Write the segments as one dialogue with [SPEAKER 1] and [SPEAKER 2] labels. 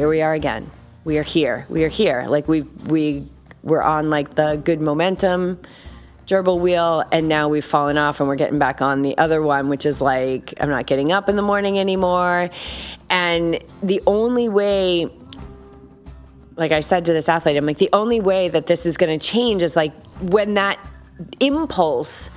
[SPEAKER 1] here we are again. We are here. We are here. Like we we we're on like the good momentum gerbil wheel and now we've fallen off and we're getting back on the other one which is like I'm not getting up in the morning anymore. And the only way like I said to this athlete, I'm like the only way that this is going to change is like when that impulse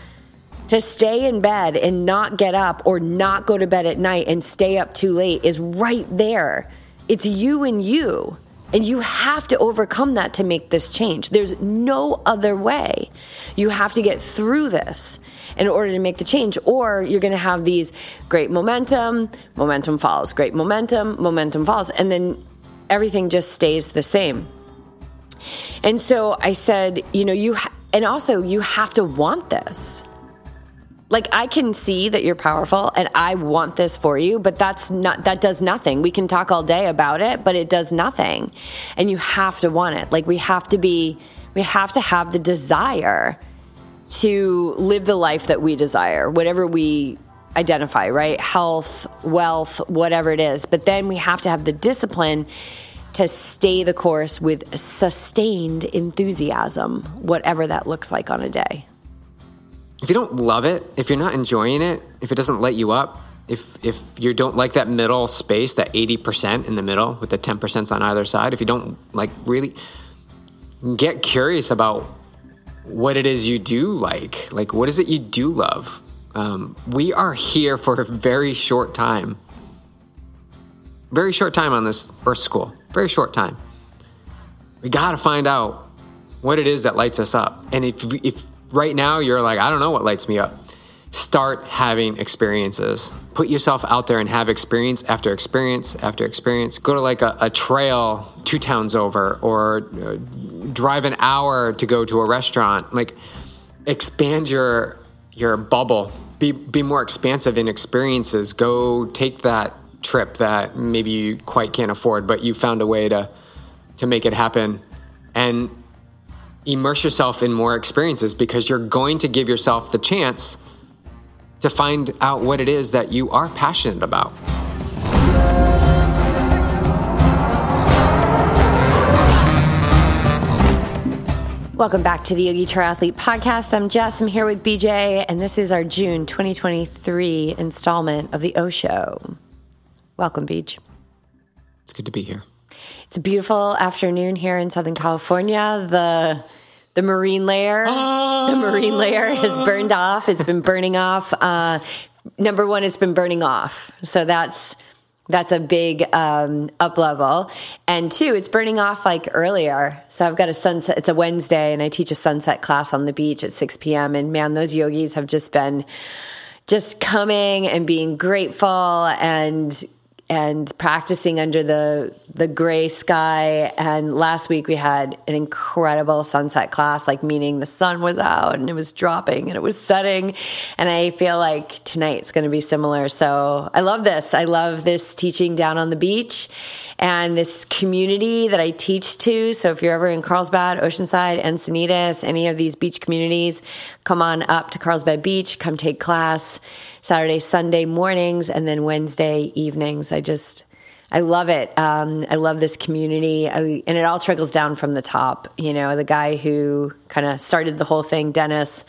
[SPEAKER 1] to stay in bed and not get up or not go to bed at night and stay up too late is right there. It's you and you. And you have to overcome that to make this change. There's no other way. You have to get through this in order to make the change, or you're going to have these great momentum, momentum falls, great momentum, momentum falls, and then everything just stays the same. And so I said, you know, you, ha- and also you have to want this. Like I can see that you're powerful and I want this for you, but that's not that does nothing. We can talk all day about it, but it does nothing. And you have to want it. Like we have to be we have to have the desire to live the life that we desire, whatever we identify, right? Health, wealth, whatever it is. But then we have to have the discipline to stay the course with sustained enthusiasm, whatever that looks like on a day
[SPEAKER 2] if you don't love it, if you're not enjoying it, if it doesn't light you up, if if you don't like that middle space, that 80% in the middle with the 10% on either side, if you don't like really get curious about what it is you do like, like what is it you do love? Um, we are here for a very short time. Very short time on this Earth School. Very short time. We got to find out what it is that lights us up. And if if right now you're like, I don't know what lights me up. Start having experiences. Put yourself out there and have experience after experience after experience. Go to like a, a trail two towns over or uh, drive an hour to go to a restaurant. Like expand your your bubble. Be be more expansive in experiences. Go take that trip that maybe you quite can't afford, but you found a way to to make it happen. And immerse yourself in more experiences because you're going to give yourself the chance to find out what it is that you are passionate about.
[SPEAKER 1] Welcome back to the Yogi Triathlete Podcast. I'm Jess. I'm here with BJ, and this is our June 2023 installment of the O Show. Welcome, Beach.
[SPEAKER 2] It's good to be here.
[SPEAKER 1] It's a beautiful afternoon here in Southern California. The the marine layer, oh. the marine layer has burned off. It's been burning off. Uh, number one, it's been burning off. So that's that's a big um, up level. And two, it's burning off like earlier. So I've got a sunset. It's a Wednesday, and I teach a sunset class on the beach at 6 p.m. And man, those yogis have just been just coming and being grateful and and practicing under the the gray sky. And last week we had an incredible sunset class like meaning the sun was out and it was dropping and it was setting. And i feel like tonight's going to be similar. So i love this. I love this teaching down on the beach and this community that i teach to so if you're ever in carlsbad oceanside encinitas any of these beach communities come on up to carlsbad beach come take class Saturday, Sunday mornings, and then Wednesday evenings. I just, I love it. Um, I love this community, I, and it all trickles down from the top. You know, the guy who kind of started the whole thing, Dennis.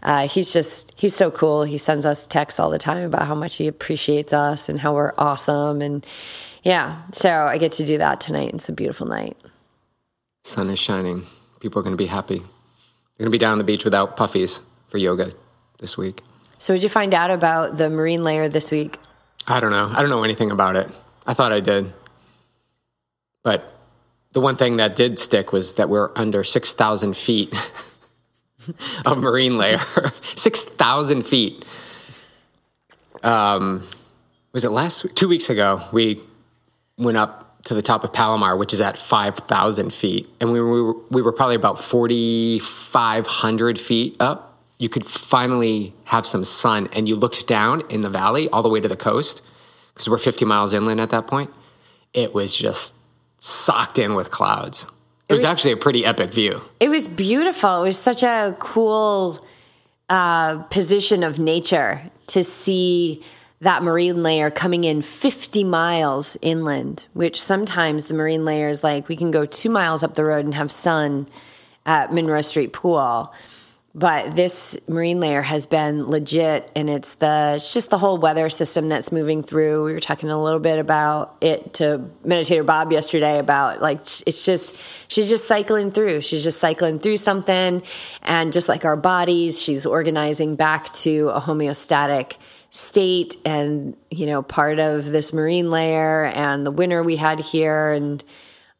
[SPEAKER 1] Uh, he's just he's so cool. He sends us texts all the time about how much he appreciates us and how we're awesome. And yeah, so I get to do that tonight. It's a beautiful night.
[SPEAKER 2] Sun is shining. People are going to be happy. They're going to be down on the beach without puffies for yoga this week.
[SPEAKER 1] So, did you find out about the marine layer this week?
[SPEAKER 2] I don't know. I don't know anything about it. I thought I did. But the one thing that did stick was that we're under 6,000 feet of marine layer. 6,000 feet. Um, was it last week? Two weeks ago, we went up to the top of Palomar, which is at 5,000 feet. And we were, we were probably about 4,500 feet up. You could finally have some sun. And you looked down in the valley all the way to the coast because we're 50 miles inland at that point. It was just socked in with clouds. It, it was, was, actually a pretty epic view.
[SPEAKER 1] It was beautiful. It was such a cool uh, position of nature to see that marine layer coming in 50 miles inland, which sometimes the marine layer is like we can go two miles up the road and have sun at Monroe Street Pool. But this marine layer has been legit, and it's the it's just the whole weather system that's moving through. We were talking a little bit about it to Meditator Bob yesterday about like it's just she's just cycling through. She's just cycling through something, and just like our bodies, she's organizing back to a homeostatic state and you know part of this marine layer and the winter we had here and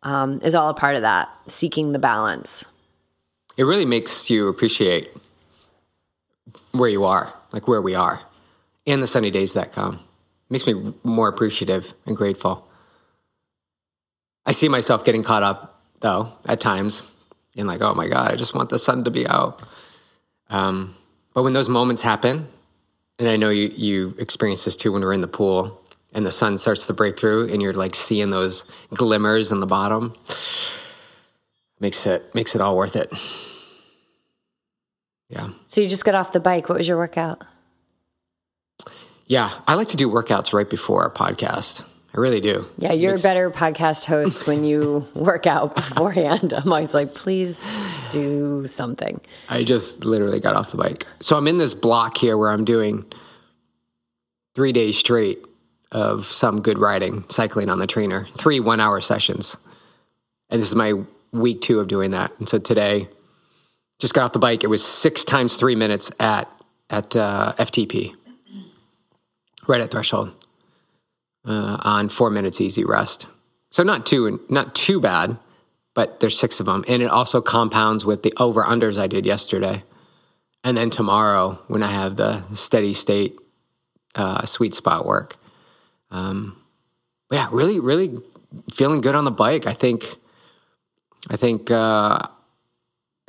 [SPEAKER 1] um, is all a part of that seeking the balance.
[SPEAKER 2] It really makes you appreciate where you are like where we are and the sunny days that come. Makes me more appreciative and grateful. I see myself getting caught up though at times in like oh my god i just want the sun to be out. Um, but when those moments happen and I know you you experience this too when we're in the pool and the sun starts to break through and you're like seeing those glimmers in the bottom. Makes it makes it all worth it. Yeah.
[SPEAKER 1] So you just got off the bike. What was your workout?
[SPEAKER 2] Yeah, I like to do workouts right before our podcast. I really do.
[SPEAKER 1] Yeah, you're a better podcast host when you work out beforehand. I'm always like, please do something.
[SPEAKER 2] I just literally got off the bike. So I'm in this block here where I'm doing three days straight of some good riding, cycling on the trainer, three one hour sessions. And this is my week two of doing that. And so today, just got off the bike. It was six times three minutes at at uh, FTP, right at threshold uh, on four minutes easy rest. So not too not too bad, but there's six of them, and it also compounds with the over unders I did yesterday, and then tomorrow when I have the steady state uh, sweet spot work. Um, yeah, really, really feeling good on the bike. I think. I think uh,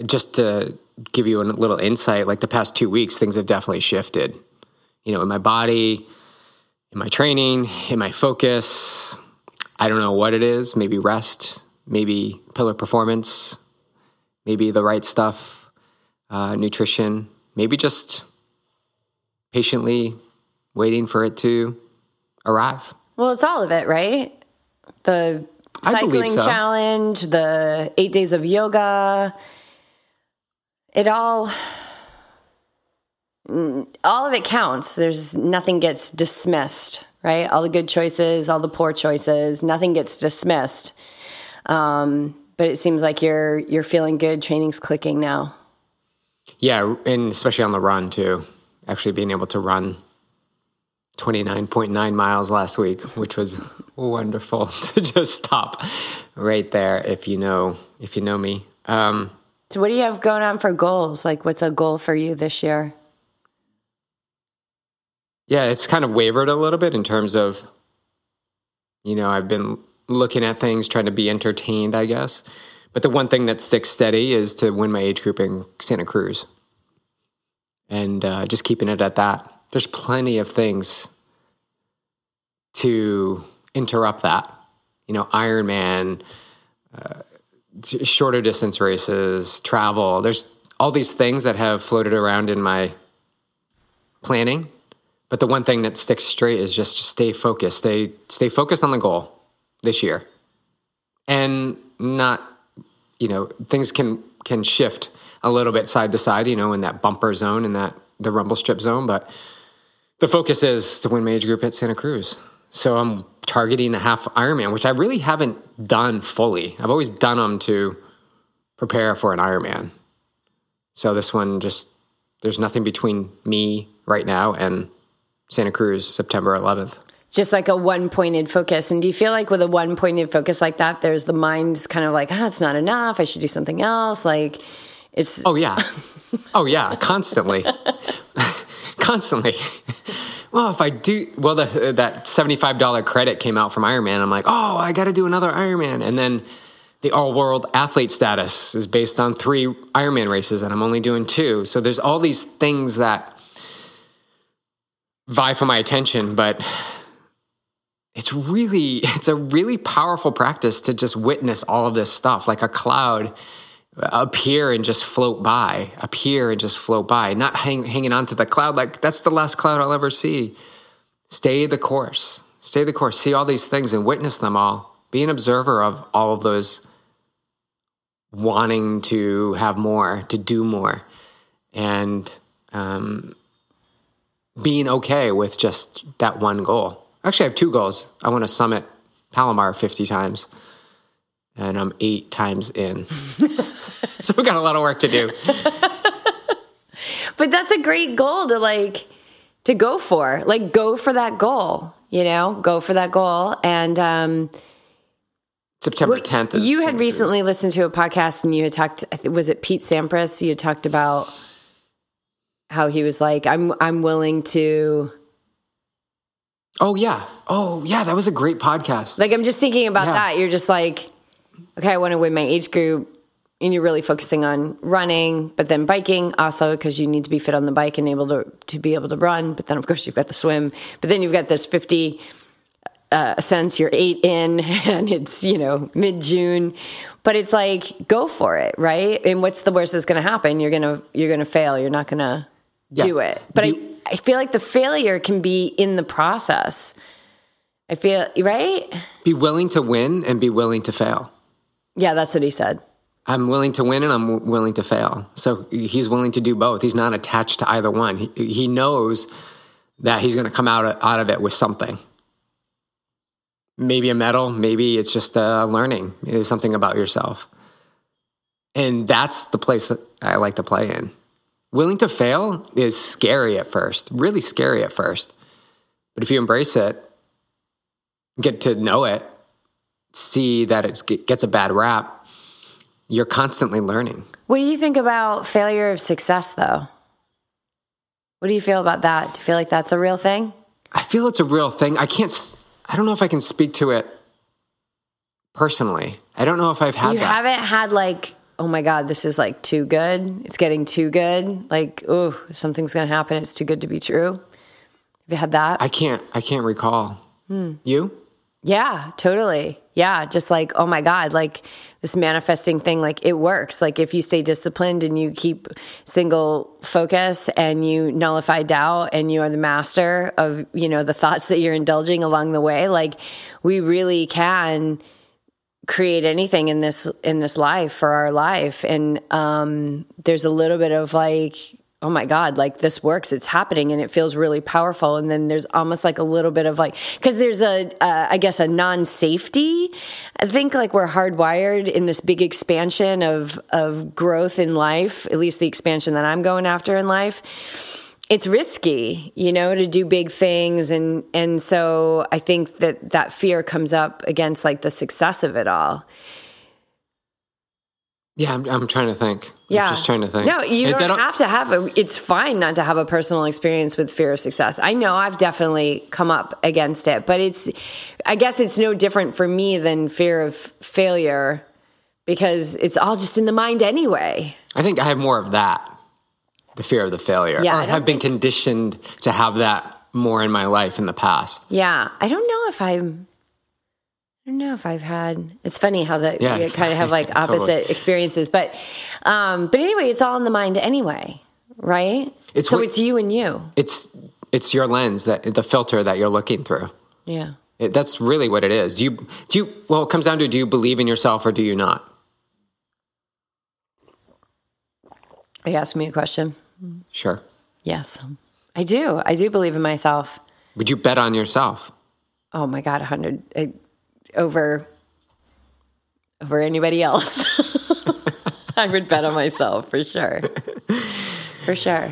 [SPEAKER 2] just to give you a little insight, like the past two weeks, things have definitely shifted. You know, in my body, in my training, in my focus. I don't know what it is. Maybe rest, maybe pillar performance, maybe the right stuff, uh, nutrition, maybe just patiently waiting for it to arrive.
[SPEAKER 1] Well, it's all of it, right? The cycling so. challenge, the eight days of yoga, it all all of it counts. There's nothing gets dismissed, right? All the good choices, all the poor choices, nothing gets dismissed. Um, but it seems like you're you're feeling good. Training's clicking now.
[SPEAKER 2] Yeah, and especially on the run too. Actually, being able to run 29.9 miles last week, which was wonderful to just stop right there. If you know, if you know me. Um,
[SPEAKER 1] so, what do you have going on for goals? Like, what's a goal for you this year?
[SPEAKER 2] Yeah, it's kind of wavered a little bit in terms of, you know, I've been looking at things, trying to be entertained, I guess. But the one thing that sticks steady is to win my age group in Santa Cruz and uh, just keeping it at that. There's plenty of things to interrupt that. You know, Ironman, uh, shorter distance races, travel. There's all these things that have floated around in my planning but the one thing that sticks straight is just stay focused. Stay stay focused on the goal this year, and not you know things can can shift a little bit side to side. You know, in that bumper zone, in that the rumble strip zone, but the focus is to win major group at Santa Cruz. So I'm targeting a half Ironman, which I really haven't done fully. I've always done them to prepare for an Ironman. So this one just there's nothing between me right now and Santa Cruz, September 11th.
[SPEAKER 1] Just like a one pointed focus. And do you feel like with a one pointed focus like that, there's the mind's kind of like, ah, it's not enough. I should do something else. Like it's.
[SPEAKER 2] Oh, yeah. oh, yeah. Constantly. Constantly. well, if I do, well, the, that $75 credit came out from Ironman. I'm like, oh, I got to do another Ironman. And then the all world athlete status is based on three Ironman races, and I'm only doing two. So there's all these things that vie for my attention, but it's really it's a really powerful practice to just witness all of this stuff like a cloud appear and just float by appear and just float by not hang, hanging on to the cloud like that's the last cloud i'll ever see stay the course. Stay the course. See all these things and witness them all. Be an observer of all of those wanting to have more, to do more, and um, being okay with just that one goal. Actually, I have two goals. I want to summit Palomar 50 times, and I'm eight times in. so we've got a lot of work to do.
[SPEAKER 1] But that's a great goal to like to go for. Like go for that goal, you know? Go for that goal and um
[SPEAKER 2] September 10th. Is
[SPEAKER 1] you had recently listened to a podcast and you had talked was it Pete Sampras? You had talked about how he was like I'm I'm willing to
[SPEAKER 2] Oh yeah. Oh yeah. That was a great podcast.
[SPEAKER 1] like I'm just thinking about
[SPEAKER 2] Yeah.
[SPEAKER 1] that. You're just like okay, I want to win my age group and you're really focusing on running, but then biking also because you need to be fit on the bike and able to to be able to run. But then of course you've got the swim. But then you've got this 50 uh, you're eight in and it's you know mid June, but it's like go for it, right? And what's the worst that's going to happen? You're gonna you're gonna fail. You're not gonna
[SPEAKER 2] Yeah.
[SPEAKER 1] do it. But
[SPEAKER 2] You-
[SPEAKER 1] I I feel like the failure can be in the process. I feel right.
[SPEAKER 2] be willing to win and be willing to fail.
[SPEAKER 1] Yeah, that's what he said.
[SPEAKER 2] I'm willing to win and I'm willing to fail. So he's willing to do both. He's not attached to either one. He, he knows that he's going to come out of, out of it with something. Maybe a medal, maybe it's just a learning, it's something about yourself. And that's the place that I like to play in. Willing to fail is scary at first, really scary at first. But if you embrace it, get to know it, see that it gets a bad rap, you're constantly learning.
[SPEAKER 1] What do you think about failure of success, though? What do you feel about that? Do you feel like that's a real thing?
[SPEAKER 2] I feel it's a real thing. I can't, I don't know if I can speak to it personally. I don't know if I've had
[SPEAKER 1] you
[SPEAKER 2] that.
[SPEAKER 1] haven't had like, oh my God, this is like too good. It's getting too good. Like, oh, something's going to happen. It's too good to be true. Have you had that?
[SPEAKER 2] I can't, I can't recall.
[SPEAKER 1] Hmm.
[SPEAKER 2] You?
[SPEAKER 1] Yeah, totally. Yeah, just like, oh my God, like this manifesting thing, like it works. Like if you stay disciplined and you keep single focus and you nullify doubt and you are the master of, you know, the thoughts that you're indulging along the way, like we really can create anything in this in this life for our life. And um there's a little bit of like oh my god like this works it's happening and it feels really powerful. And then there's almost like a little bit of like because there's a uh, i guess a non-safety i think like we're hardwired in this big expansion of of growth in life at least the expansion that i'm going after in life it's risky, you know, to do big things and and so I think that that fear comes up against like the success of it all.
[SPEAKER 2] Yeah, I'm, I'm trying to think.
[SPEAKER 1] Yeah.
[SPEAKER 2] I'm just trying to think.
[SPEAKER 1] No, you
[SPEAKER 2] It-
[SPEAKER 1] don't have to have a it's fine not to have a personal experience with fear of success. I know I've definitely come up against it, but it's I guess it's no different for me than fear of failure because it's all just in the mind anyway.
[SPEAKER 2] I think I have more of that, the fear of the failure.
[SPEAKER 1] Yeah, I
[SPEAKER 2] have been
[SPEAKER 1] think-
[SPEAKER 2] conditioned to have that more in my life in the past.
[SPEAKER 1] Yeah, I don't know if I'm. I don't know if I've had. It's funny how that
[SPEAKER 2] Yeah,
[SPEAKER 1] we kind of have like
[SPEAKER 2] totally.
[SPEAKER 1] opposite experiences, but um, but anyway, it's all in the mind anyway, right?
[SPEAKER 2] It's
[SPEAKER 1] so
[SPEAKER 2] what-
[SPEAKER 1] it's you and you.
[SPEAKER 2] It's it's your lens that the filter that you're looking through.
[SPEAKER 1] Yeah.
[SPEAKER 2] It, that's really what it is. Do you do you well it comes down to do you believe in yourself or do you not?
[SPEAKER 1] Are you asking me a question?
[SPEAKER 2] Sure.
[SPEAKER 1] Yes, I do. I do believe in myself.
[SPEAKER 2] Would you bet on yourself?
[SPEAKER 1] Oh my god, a hundred eh, over over anybody else. I would bet on myself for sure, for sure.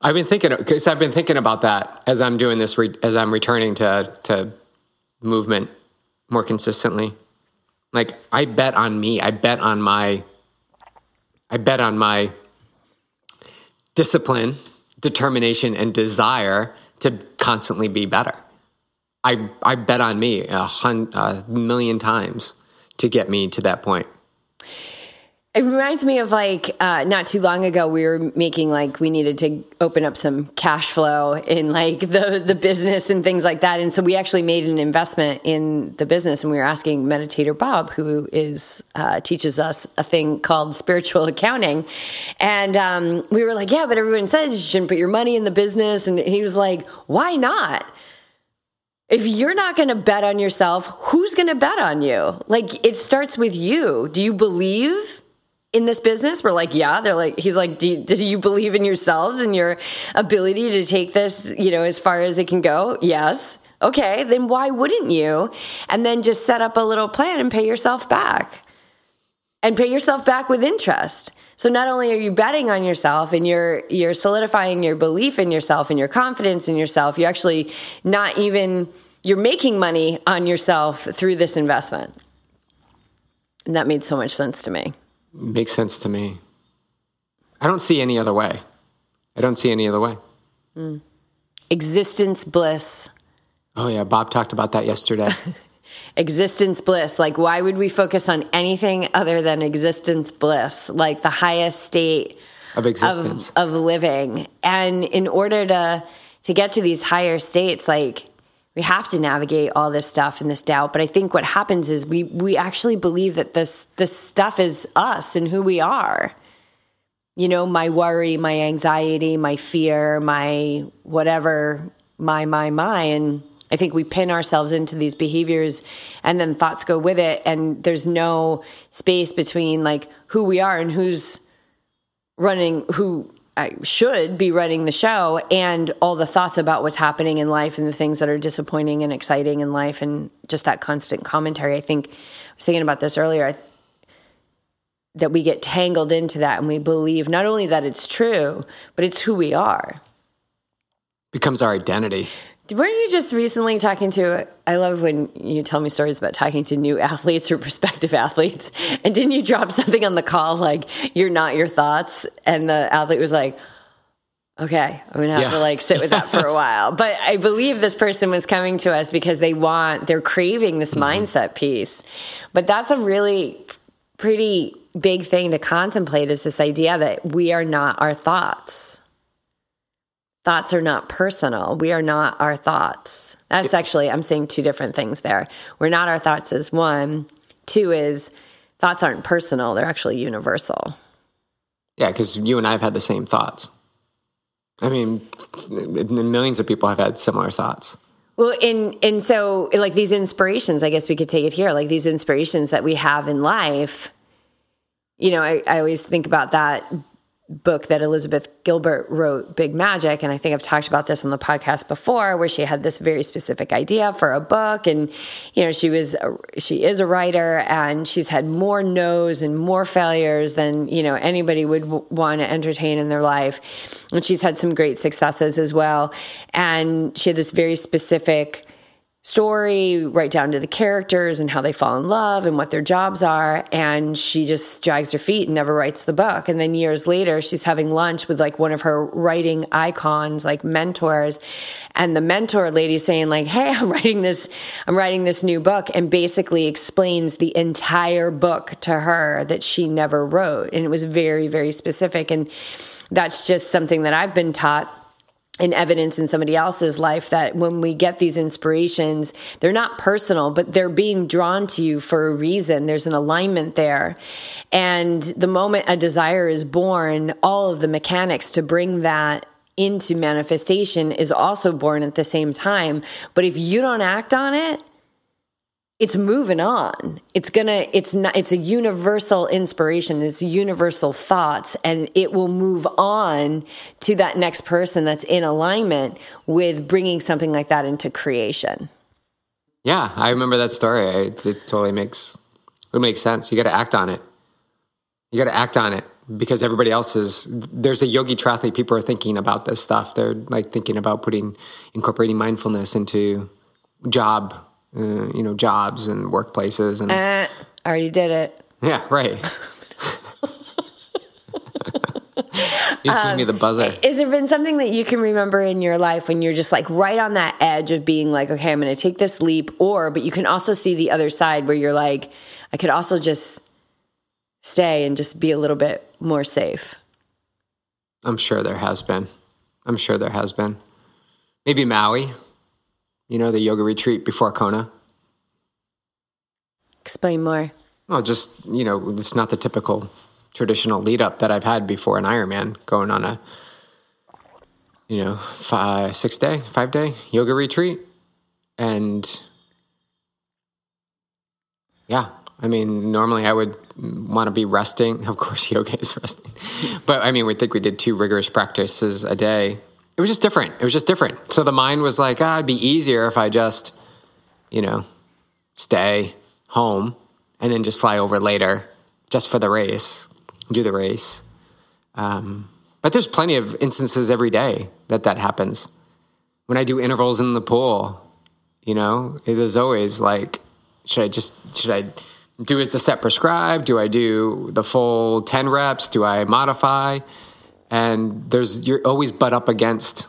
[SPEAKER 2] I've been thinking because I've been thinking about that as I'm doing this re, as I'm returning to to movement more consistently. Like I bet on me. I bet on my. I bet on my discipline, determination, and desire to constantly be better. I I bet on me a, a million times to get me to that point.
[SPEAKER 1] It reminds me of like uh, not too long ago we were making like we needed to open up some cash flow in like the the business and things like that, and so we actually made an investment in the business, and we were asking meditator Bob, who is uh, teaches us a thing called spiritual accounting, and um, we were like, yeah, but everyone says you shouldn't put your money in the business, and he was like, why not? if you're not going to bet on yourself, who's going to bet on you? Like it starts with you. Do you believe in this business? We're like, yeah. They're like, he's like, do you, do you believe in yourselves and your ability to take this, you know, as far as it can go? Yes. Okay, then why wouldn't you? And then just set up a little plan and pay yourself back. And pay yourself back with interest. So not only are you betting on yourself and you're you're solidifying your belief in yourself and your confidence in yourself, you're actually not even you're making money on yourself through this investment. And that made so much sense to me.
[SPEAKER 2] Makes sense to me. I don't see any other way. I don't see any other way.
[SPEAKER 1] Mm. Existence bliss.
[SPEAKER 2] Oh yeah, Bob talked about that yesterday.
[SPEAKER 1] existence bliss. Like, why would we focus on anything other than existence bliss? Like the highest state
[SPEAKER 2] of existence
[SPEAKER 1] of, of living. And in order to to get to these higher states, like we have to navigate all this stuff and this doubt. But I think what happens is we we actually believe that this this stuff is us and who we are. You know, my worry, my anxiety, my fear, my whatever, my my my, and I think we pin ourselves into these behaviors and then thoughts go with it. And there's no space between like who we are and who's running, who I should be running the show and all the thoughts about what's happening in life and the things that are disappointing and exciting in life and just that constant commentary. I think I was thinking about this earlier that we get tangled into that and we believe not only that it's true, but it's who we are.
[SPEAKER 2] Becomes our identity.
[SPEAKER 1] Weren't you just recently talking to? I love when you tell me stories about talking to new athletes or prospective athletes. And didn't you drop something on the call like "You're not your thoughts"? And the athlete was like, "Okay, I'm gonna have yeah. to like sit with that for a while." But I believe this person was coming to us because they want, they're craving this mm-hmm. mindset piece. But that's a really pretty big thing to contemplate is this idea that we are not our thoughts thoughts are not personal. We are not our thoughts. That's actually, I'm saying two different things there. We're not our thoughts is one. Two is thoughts aren't personal, they're actually universal.
[SPEAKER 2] Yeah, because you and I have had the same thoughts. I mean, millions of people have had similar thoughts.
[SPEAKER 1] Well, and and so like these inspirations, I guess we could take it here, like these inspirations that we have in life. You know, I, I always think about that book that Elizabeth Gilbert wrote, Big Magic. And I think I've talked about this on the podcast before, where she had this very specific idea for a book. And, you know, she was, a, she is a writer and she's had more no's and more failures than, you know, anybody would w- want to entertain in their life. And she's had some great successes as well. And she had this very specific, story, right down to the characters and how they fall in love and what their jobs are. And she just drags her feet and never writes the book. And then years later, she's having lunch with like one of her writing icons, like mentors. And the mentor lady saying, like, hey, I'm writing this, I'm writing this new book, and basically explains the entire book to her that she never wrote. And it was very, very specific. And that's just something that I've been taught and evidence in somebody else's life that when we get these inspirations, they're not personal, but they're being drawn to you for a reason. There's an alignment there. And the moment a desire is born, all of the mechanics to bring that into manifestation is also born at the same time. But if you don't act on it, it's moving on. It's gonna it's not it's a universal inspiration. It's universal thoughts and it will move on to that next person that's in alignment with bringing something like that into creation.
[SPEAKER 2] Yeah i remember that story. It, it totally makes it makes sense. You got to act on it. You got to act on it because everybody else is there's a yogi triathlete people are thinking about this stuff. They're like thinking about putting incorporating mindfulness into job uh, you know, jobs and workplaces. And
[SPEAKER 1] uh, already did it.
[SPEAKER 2] Yeah, right. Just um, give me the buzzer.
[SPEAKER 1] Has there been something that you can remember in your life when you're just like right on that edge of being like, okay, I'm going to take this leap, or but you can also see the other side where you're like, I could also just stay and just be a little bit more safe.
[SPEAKER 2] I'm sure there has been. I'm sure there has been. Maybe Maui you know, the yoga retreat before Kona?
[SPEAKER 1] Explain more.
[SPEAKER 2] Well, just, you know, it's not the typical traditional lead up that I've had before an Ironman going on a, you know, five, six day, five day yoga retreat. and yeah, I mean, normally I would want to be resting. Of course, yoga is resting, but I mean, we think we did two rigorous practices a day. It was just different. It was just different. So the mind was like, ah, it'd be easier if I just, you know, stay home and then just fly over later just for the race, do the race. Um, but there's plenty of instances every day that that happens. When I do intervals in the pool, you know, it is always like, should I just, should I do as the set prescribed? Do I do the full 10 reps? Do I modify? And there's, you're always butt up against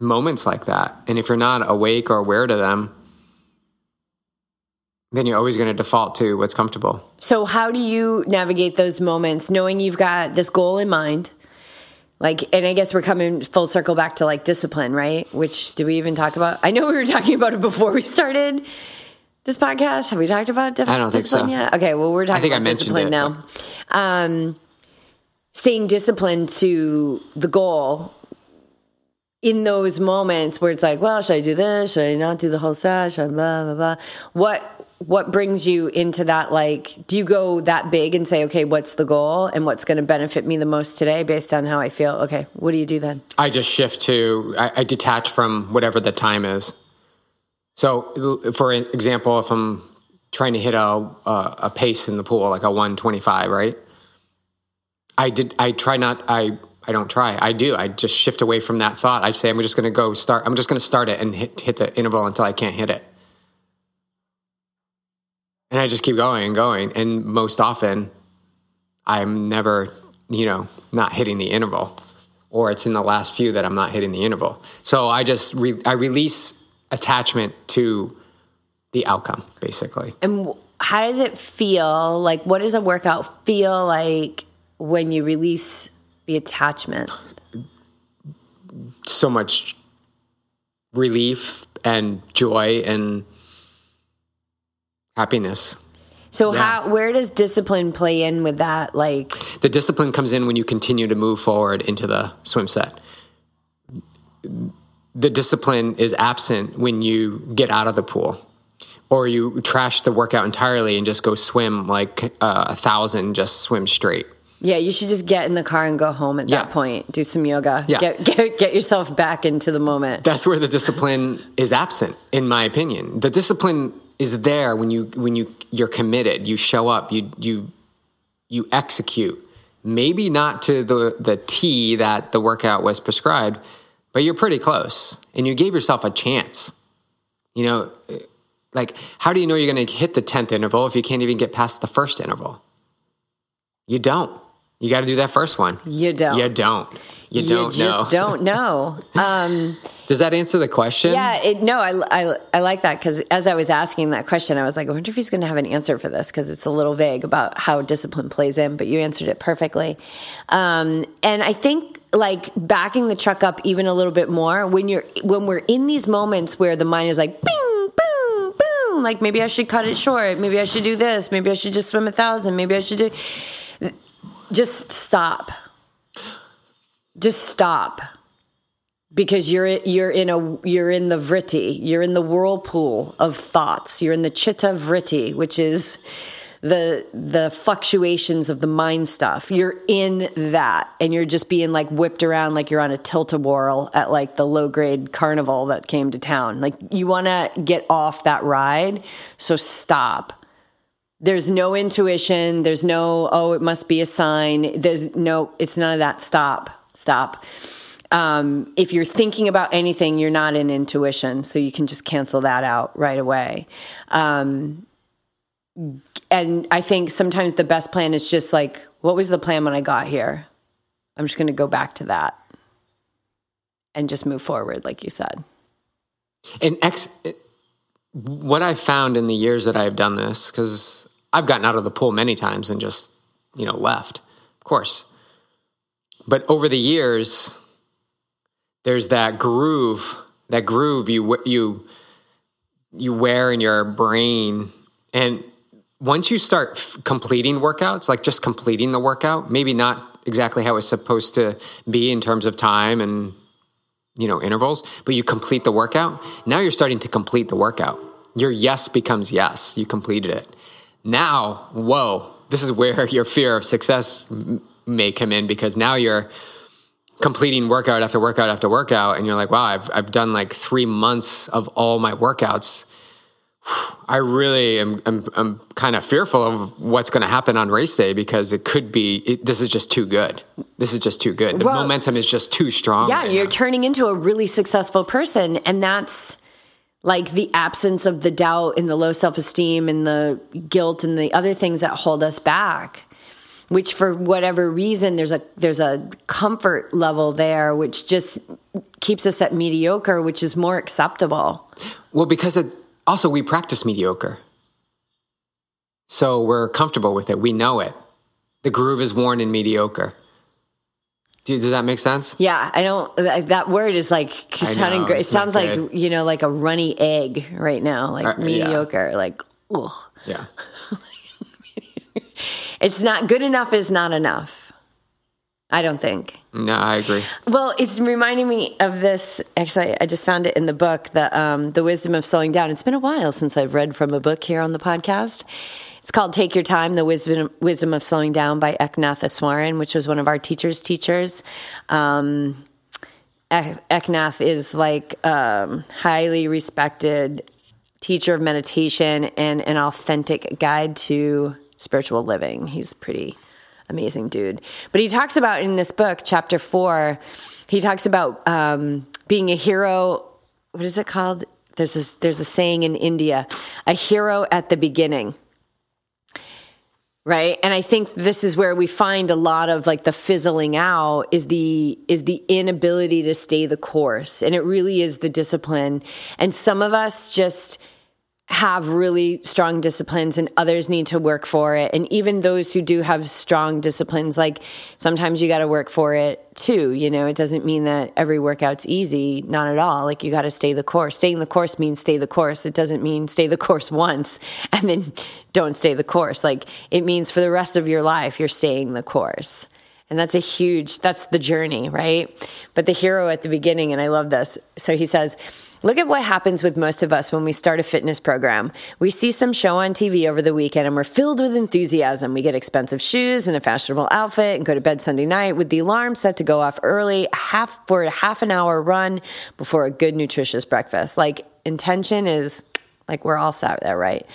[SPEAKER 2] moments like that. And if you're not awake or aware to them, then you're always going to default to what's comfortable.
[SPEAKER 1] So, how do you navigate those moments knowing you've got this goal in mind? Like, and I guess we're coming full circle back to like discipline, right? Which do we even talk about? I know we were talking about it before we started this podcast. Have we talked about dif-
[SPEAKER 2] I don't think
[SPEAKER 1] discipline
[SPEAKER 2] so.
[SPEAKER 1] yet? Okay, well, we're talking
[SPEAKER 2] think I
[SPEAKER 1] about
[SPEAKER 2] mentioned
[SPEAKER 1] discipline
[SPEAKER 2] it,
[SPEAKER 1] now. Um, staying disciplined to the goal in those moments where it's like, well, should I do this? Should I not do the whole set? Should I blah blah blah? What what brings you into that? Like, do you go that big and say, okay, what's the goal and what's going to benefit me the most today based on how I feel? Okay, what do you do then?
[SPEAKER 2] I just shift to, I, I detach from whatever the time is. So, for example, if I'm trying to hit a, a, a pace in the pool, like a 125, right? I did, I try not, I, I don't try. I do. I just shift away from that thought. I say, I'm just going to go start, I'm just going to start it and hit, hit the interval until I can't hit it. And I just keep going and going. And most often, I'm never, you know, not hitting the interval, or it's in the last few that I'm not hitting the interval. So I just re- I release attachment to the outcome, basically.
[SPEAKER 1] And how does it feel? Like, what does a workout feel like when you release the attachment?
[SPEAKER 2] So much relief and joy and happiness.
[SPEAKER 1] So,
[SPEAKER 2] Yeah.
[SPEAKER 1] how where does discipline play in with that? Like,
[SPEAKER 2] The discipline comes in when you continue to move forward into the swim set. The discipline is absent when you get out of the pool or you trash the workout entirely and just go swim like uh, a thousand, just swim straight.
[SPEAKER 1] Yeah, you should just get in the car and go home at
[SPEAKER 2] Yeah.
[SPEAKER 1] that point. Do some yoga.
[SPEAKER 2] Yeah.
[SPEAKER 1] Get, get get yourself back into the moment.
[SPEAKER 2] That's where the discipline is absent, in my opinion. The discipline is there when you when you you're committed. You show up. You you you execute. Maybe not to the the T that the workout was prescribed, but you're pretty close, and you gave yourself a chance. You know, like how do you know you're going to hit the tenth interval if you can't even get past the first interval? You don't. You got to do that first one.
[SPEAKER 1] You don't.
[SPEAKER 2] You don't. You don't
[SPEAKER 1] you
[SPEAKER 2] know.
[SPEAKER 1] just don't know. Um,
[SPEAKER 2] Does that answer the question?
[SPEAKER 1] yeah, it, no, I, I, I like that because as I was asking that question, I was like, I wonder if he's going to have an answer for this because it's a little vague about how discipline plays in, but you answered it perfectly. Um, and I think like backing the truck up even a little bit more when you're when we're in these moments where the mind is like, bing, boom, boom, like maybe I should cut it short, maybe I should do this, maybe I should just swim a thousand, maybe I should do. Just stop. Just stop. Because you're you're in a you're in the vritti you're in the whirlpool of thoughts. You're in the chitta vritti which is the the fluctuations of the mind stuff. You're in that and you're just being like whipped around like you're on a tilt-a-whirl at like the low grade carnival that came to town. Like you want to get off that ride so stop there's no intuition. There's no oh it must be a sign. There's no it's none of that. Stop. Stop. Um, if you're thinking about anything you're not in intuition so you can just cancel that out right away. Um, and i think sometimes the best plan is just like what was the plan when i got here? I'm just going to go back to that and just move forward like you said.
[SPEAKER 2] And ex, what I've found in the years that I've done this, because I've gotten out of the pool many times and just, you know, left, of course. But over the years, there's that groove, that groove you you you wear in your brain, and once you start f- completing workouts, like just completing the workout, maybe not exactly how it's supposed to be in terms of time and you know, intervals, but you complete the workout. Now you're starting to complete the workout. Your yes becomes yes. You completed it. Now, whoa, this is where your fear of success may come in because now you're completing workout after workout after workout and you're like wow i've, I've done like three months of all my workouts i really am, am, am kind of fearful of what's going to happen on race day because it could be it, this is just too good this is just too good the well, momentum is just too strong
[SPEAKER 1] yeah right you're now. turning into a really successful person and that's like the absence of the doubt and the low self-esteem and the guilt and the other things that hold us back which for whatever reason there's a there's a comfort level there which just keeps us at mediocre which is more acceptable.
[SPEAKER 2] Well because it, also we practice mediocre. So we're comfortable with it. We know it. The groove is worn in mediocre does that make sense?
[SPEAKER 1] Yeah, I don't. That word is like sounding great. It sounds like you know, like a runny egg right now, like uh, mediocre. Yeah. Like, ugh.
[SPEAKER 2] Yeah.
[SPEAKER 1] It's not good enough is not enough. I don't think.
[SPEAKER 2] No, I agree.
[SPEAKER 1] Well, it's reminding me of this. Actually, I just found it in the book, the um, the wisdom of slowing down. It's been a while since I've read from a book here on the podcast. It's called "Take Your Time: The Wisdom Wisdom of Slowing Down" by Eknath Easwaran, which was one of our teachers' teachers. Um, Eknath is like um, highly respected teacher of meditation and an authentic guide to spiritual living. He's pretty amazing dude. But he talks about in this book, chapter four, he talks about um, being a hero. What is it called? There's this, there's a saying in India, a hero at the beginning. Right. And I think this is where we find a lot of like the fizzling out is the is the inability to stay the course. And it really is the discipline. And some of us just have really strong disciplines and others need to work for it. And even those who do have strong disciplines, like sometimes you got to work for it too. You know, it doesn't mean that every workout's easy, not at all. Like you got to stay the course. Staying the course means stay the course. It doesn't mean stay the course once and then don't stay the course. Like it means for the rest of your life, you're staying the course. And that's a huge, that's the journey, right? But the hero at the beginning, and I love this. So he says, Look at what happens with most of us when we start a fitness program. We see some show on TV over the weekend and we're filled with enthusiasm. We get expensive shoes and a fashionable outfit and go to bed Sunday night with the alarm set to go off early, half for a half an hour run before a good nutritious breakfast. Like intention is like we're all set there, right?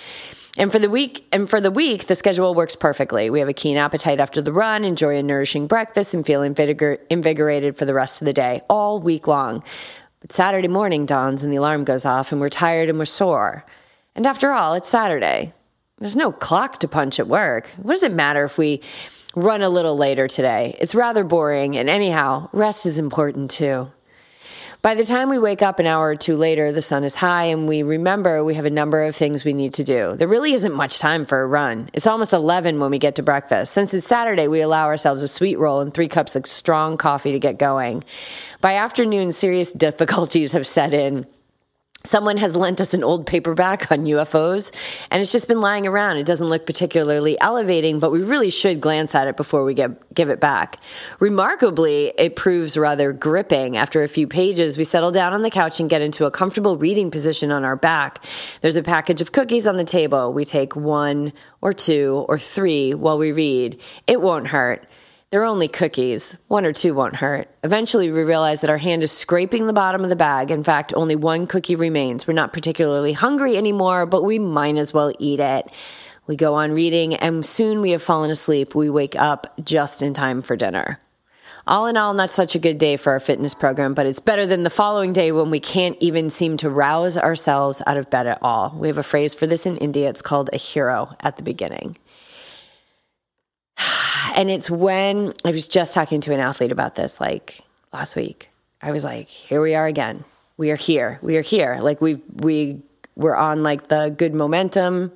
[SPEAKER 1] And for the week, and for the week, the schedule works perfectly. We have a keen appetite after the run, enjoy a nourishing breakfast, and feel invigorated for the rest of the day, all week long. But Saturday morning dawns and the alarm goes off, and we're tired and we're sore. And after all, it's Saturday. There's no clock to punch at work. What does it matter if we run a little later today? It's rather boring, and anyhow, rest is important too. By the time we wake up an hour or two later, the sun is high and we remember we have a number of things we need to do. There really isn't much time for a run. It's almost 11 when we get to breakfast. Since it's Saturday, we allow ourselves a sweet roll and three cups of strong coffee to get going. By afternoon, serious difficulties have set in. Someone has lent us an old paperback on UFOs, and it's just been lying around. It doesn't look particularly elevating, but we really should glance at it before we get, give it back. Remarkably, it proves rather gripping. After a few pages, we settle down on the couch and get into a comfortable reading position on our back. There's a package of cookies on the table. We take one or two or three while we read. It won't hurt. They're only cookies. One or two won't hurt. Eventually, we realize that our hand is scraping the bottom of the bag. In fact, only one cookie remains. We're not particularly hungry anymore, but we might as well eat it. We go on reading, and soon we have fallen asleep. We wake up just in time for dinner. All in all, not such a good day for our fitness program, but it's better than the following day when we can't even seem to rouse ourselves out of bed at all. We have a phrase for this in India. It's called a hero at the beginning. And it's when I was just talking to an athlete about this like last week. I was like, here we are again. We are here. We are here. Like we we we're on like the good momentum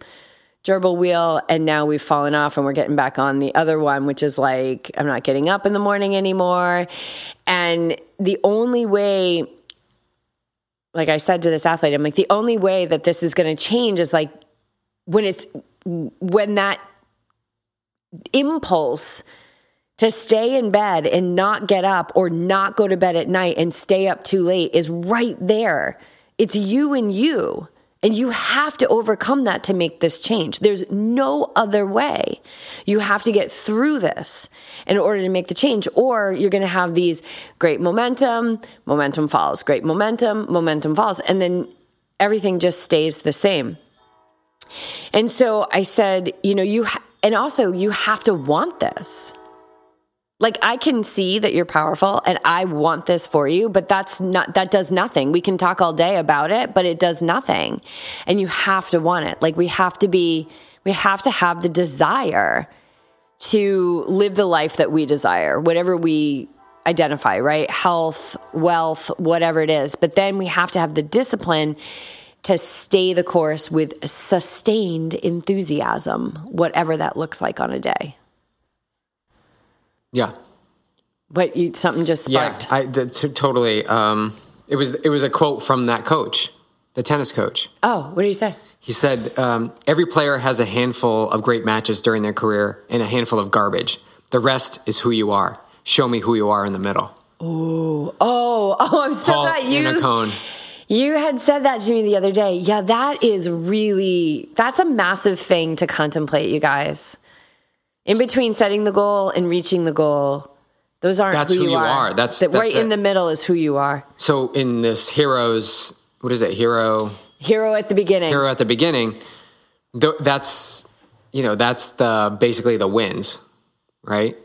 [SPEAKER 1] gerbil wheel and now we've fallen off and we're getting back on the other one which is like I'm not getting up in the morning anymore. And the only way like I said to this athlete, I'm like the only way that this is going to change is like when it's when that impulse to stay in bed and not get up or not go to bed at night and stay up too late is right there. It's you and you. And you have to overcome that to make this change. There's no other way. You have to get through this in order to make the change, or you're going to have these great momentum, momentum falls, great momentum, momentum falls, and then everything just stays the same. And so I said, you know, you, and also you have to want this. Like I can see that you're powerful and I want this for you, but that's not that does nothing. We can talk all day about it, but it does nothing. And you have to want it. Like we have to be we have to have the desire to live the life that we desire, whatever we identify, right? Health, wealth, whatever it is. But then we have to have the discipline to stay the course with sustained enthusiasm, whatever that looks like on a day.
[SPEAKER 2] Yeah.
[SPEAKER 1] But you something just sparked.
[SPEAKER 2] Yeah, I t- totally. Um, it was it was a quote from that coach, the tennis coach.
[SPEAKER 1] Oh, what did he say?
[SPEAKER 2] He said, um, "Every player has a handful of great matches during their career and a handful of garbage. The rest is who you are. Show me who you are in the middle."
[SPEAKER 1] Oh, oh, oh! I'm so
[SPEAKER 2] Paul
[SPEAKER 1] glad you. You had said that to me the other day. Yeah, that is really that's a massive thing to contemplate, you guys. In between setting the goal and reaching the goal, those aren't
[SPEAKER 2] That's
[SPEAKER 1] who,
[SPEAKER 2] who
[SPEAKER 1] you
[SPEAKER 2] you
[SPEAKER 1] are.
[SPEAKER 2] are. That's-
[SPEAKER 1] That
[SPEAKER 2] that's
[SPEAKER 1] right in the middle is who you are.
[SPEAKER 2] So in this heroes, what is it? Hero
[SPEAKER 1] Hero at the beginning.
[SPEAKER 2] hero at the beginning. Th- that's you know that's the basically the wins, right?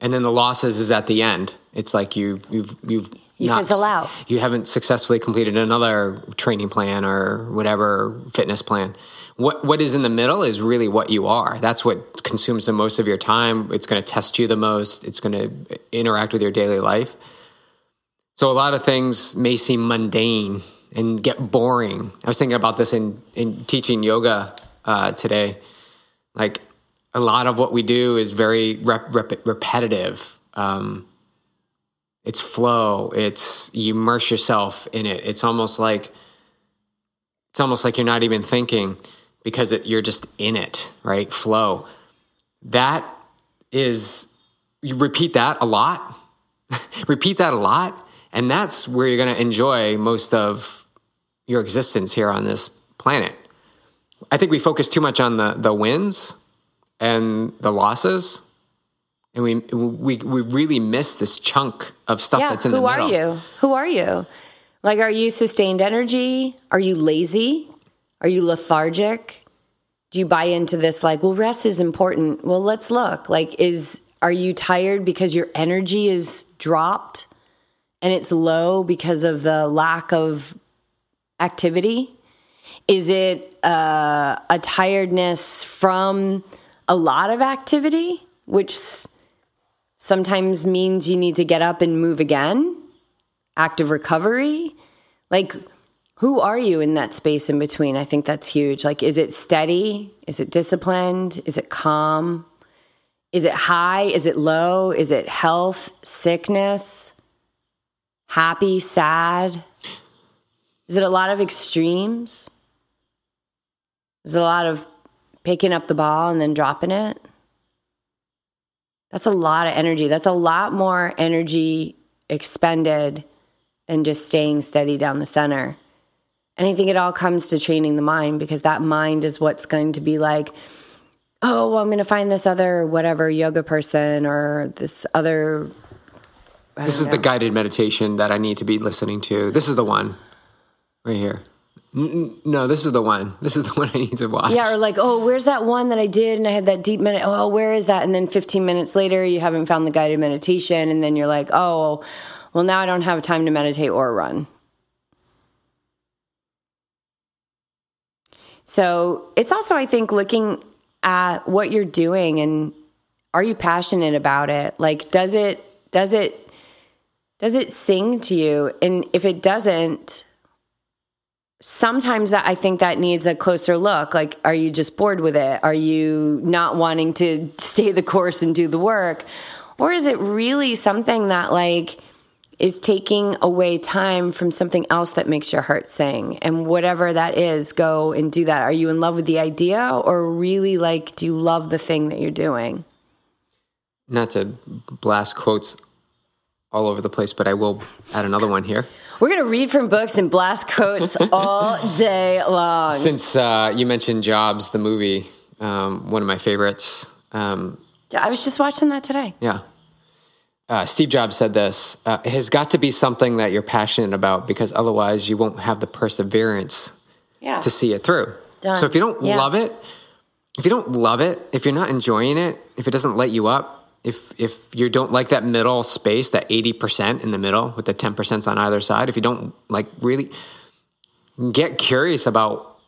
[SPEAKER 2] And then the losses is at the end. It's like you you've you've
[SPEAKER 1] You
[SPEAKER 2] not
[SPEAKER 1] fizzle out.
[SPEAKER 2] You haven't successfully completed another training plan or whatever fitness plan. What what is in the middle is really what you are. That's what consumes the most of your time. It's going to test you the most. It's going to interact with your daily life. So a lot of things may seem mundane and get boring. I was thinking about this in in teaching yoga uh, today. Like a lot of what we do is very rep, rep, repetitive. Um, it's flow. It's you immerse yourself in it. It's almost like it's almost like you're not even thinking because it, you're just in it, right? Flow. That is you repeat that a lot. repeat that a lot, and that's where you're going to enjoy most of your existence here on this planet. I think we focus too much on the the wins and the losses, and we we we really miss this chunk of stuff
[SPEAKER 1] yeah,
[SPEAKER 2] that's in the middle.
[SPEAKER 1] who are you? Who are you? Like, are you sustained energy? Are you lazy? Are you lethargic? Do you buy into this like, well, rest is important? Well, let's look. Like, is are you tired because your energy is dropped and it's low because of the lack of activity? Is it uh, a tiredness from a lot of activity, which sometimes means you need to get up and move again? Active recovery? Like, who are you in that space in between? I think that's huge. Like, is it steady? Is it disciplined? Is it calm? Is it high? Is it low? Is it health, sickness, happy, sad? Is it a lot of extremes? Is it a lot of picking up the ball and then dropping it? That's a lot of energy. That's a lot more energy expended than just staying steady down the center. And I think it all comes to training the mind because that mind is what's going to be like, oh, well, I'm going to find this other whatever yoga person or this other.
[SPEAKER 2] This is the guided meditation that I need to be listening to. This is the one right here. N- n- No, this is the one. This is the one I need to watch.
[SPEAKER 1] Yeah, or like, oh, where's that one that I did and I had that deep minute? Oh, oh, where is that? And then 15 minutes later, you haven't found the guided meditation. And then you're like, oh, well, now I don't have time to meditate or run. So it's also, I think, looking at what you're doing and are you passionate about it? Like, does it, does it, does it sing to you? And if it doesn't, sometimes that I think that needs a closer look. Like, are you just bored with it? Are you not wanting to stay the course and do the work? Or is it really something that like is taking away time from something else that makes your heart sing? And whatever that is, go and do that. Are you in love with the idea or really like do you love the thing that you're doing?
[SPEAKER 2] not to blast quotes all over the place, but I will add another one here.
[SPEAKER 1] We're going to read from books and blast quotes all day long.
[SPEAKER 2] Since uh, you mentioned Jobs, the movie, um, one of my favorites. Um,
[SPEAKER 1] I was just watching that today.
[SPEAKER 2] Yeah. Uh, Steve Jobs said this uh, It has got to be something that you're passionate about because otherwise you won't have the perseverance
[SPEAKER 1] Yeah.
[SPEAKER 2] to see it through.
[SPEAKER 1] Done.
[SPEAKER 2] So if you don't
[SPEAKER 1] Yes.
[SPEAKER 2] love it, if you don't love it, if you're not enjoying it, if it doesn't light you up, if if you don't like that middle space, that 80% in the middle with the 10% on either side, if you don't like really get curious about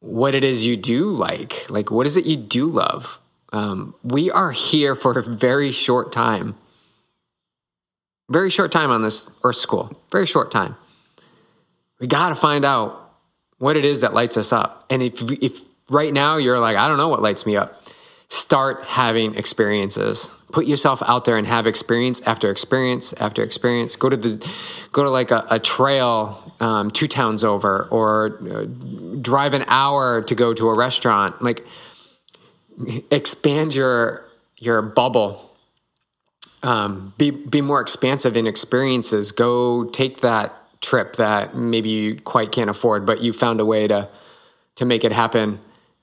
[SPEAKER 2] what it is you do like, like what is it you do love? Um, we are here for a very short time. Very short time on this Earth School. Very short time. We got to find out what it is that lights us up. And if if right now you're like, I don't know what lights me up, start having experiences. Put yourself out there and have experience after experience after experience. Go to the go to like a, a trail um, two towns over, or uh, drive an hour to go to a restaurant. Like expand your your bubble. Um, be be more expansive in experiences. Go take that trip that maybe you quite can't afford, but you found a way to to make it happen,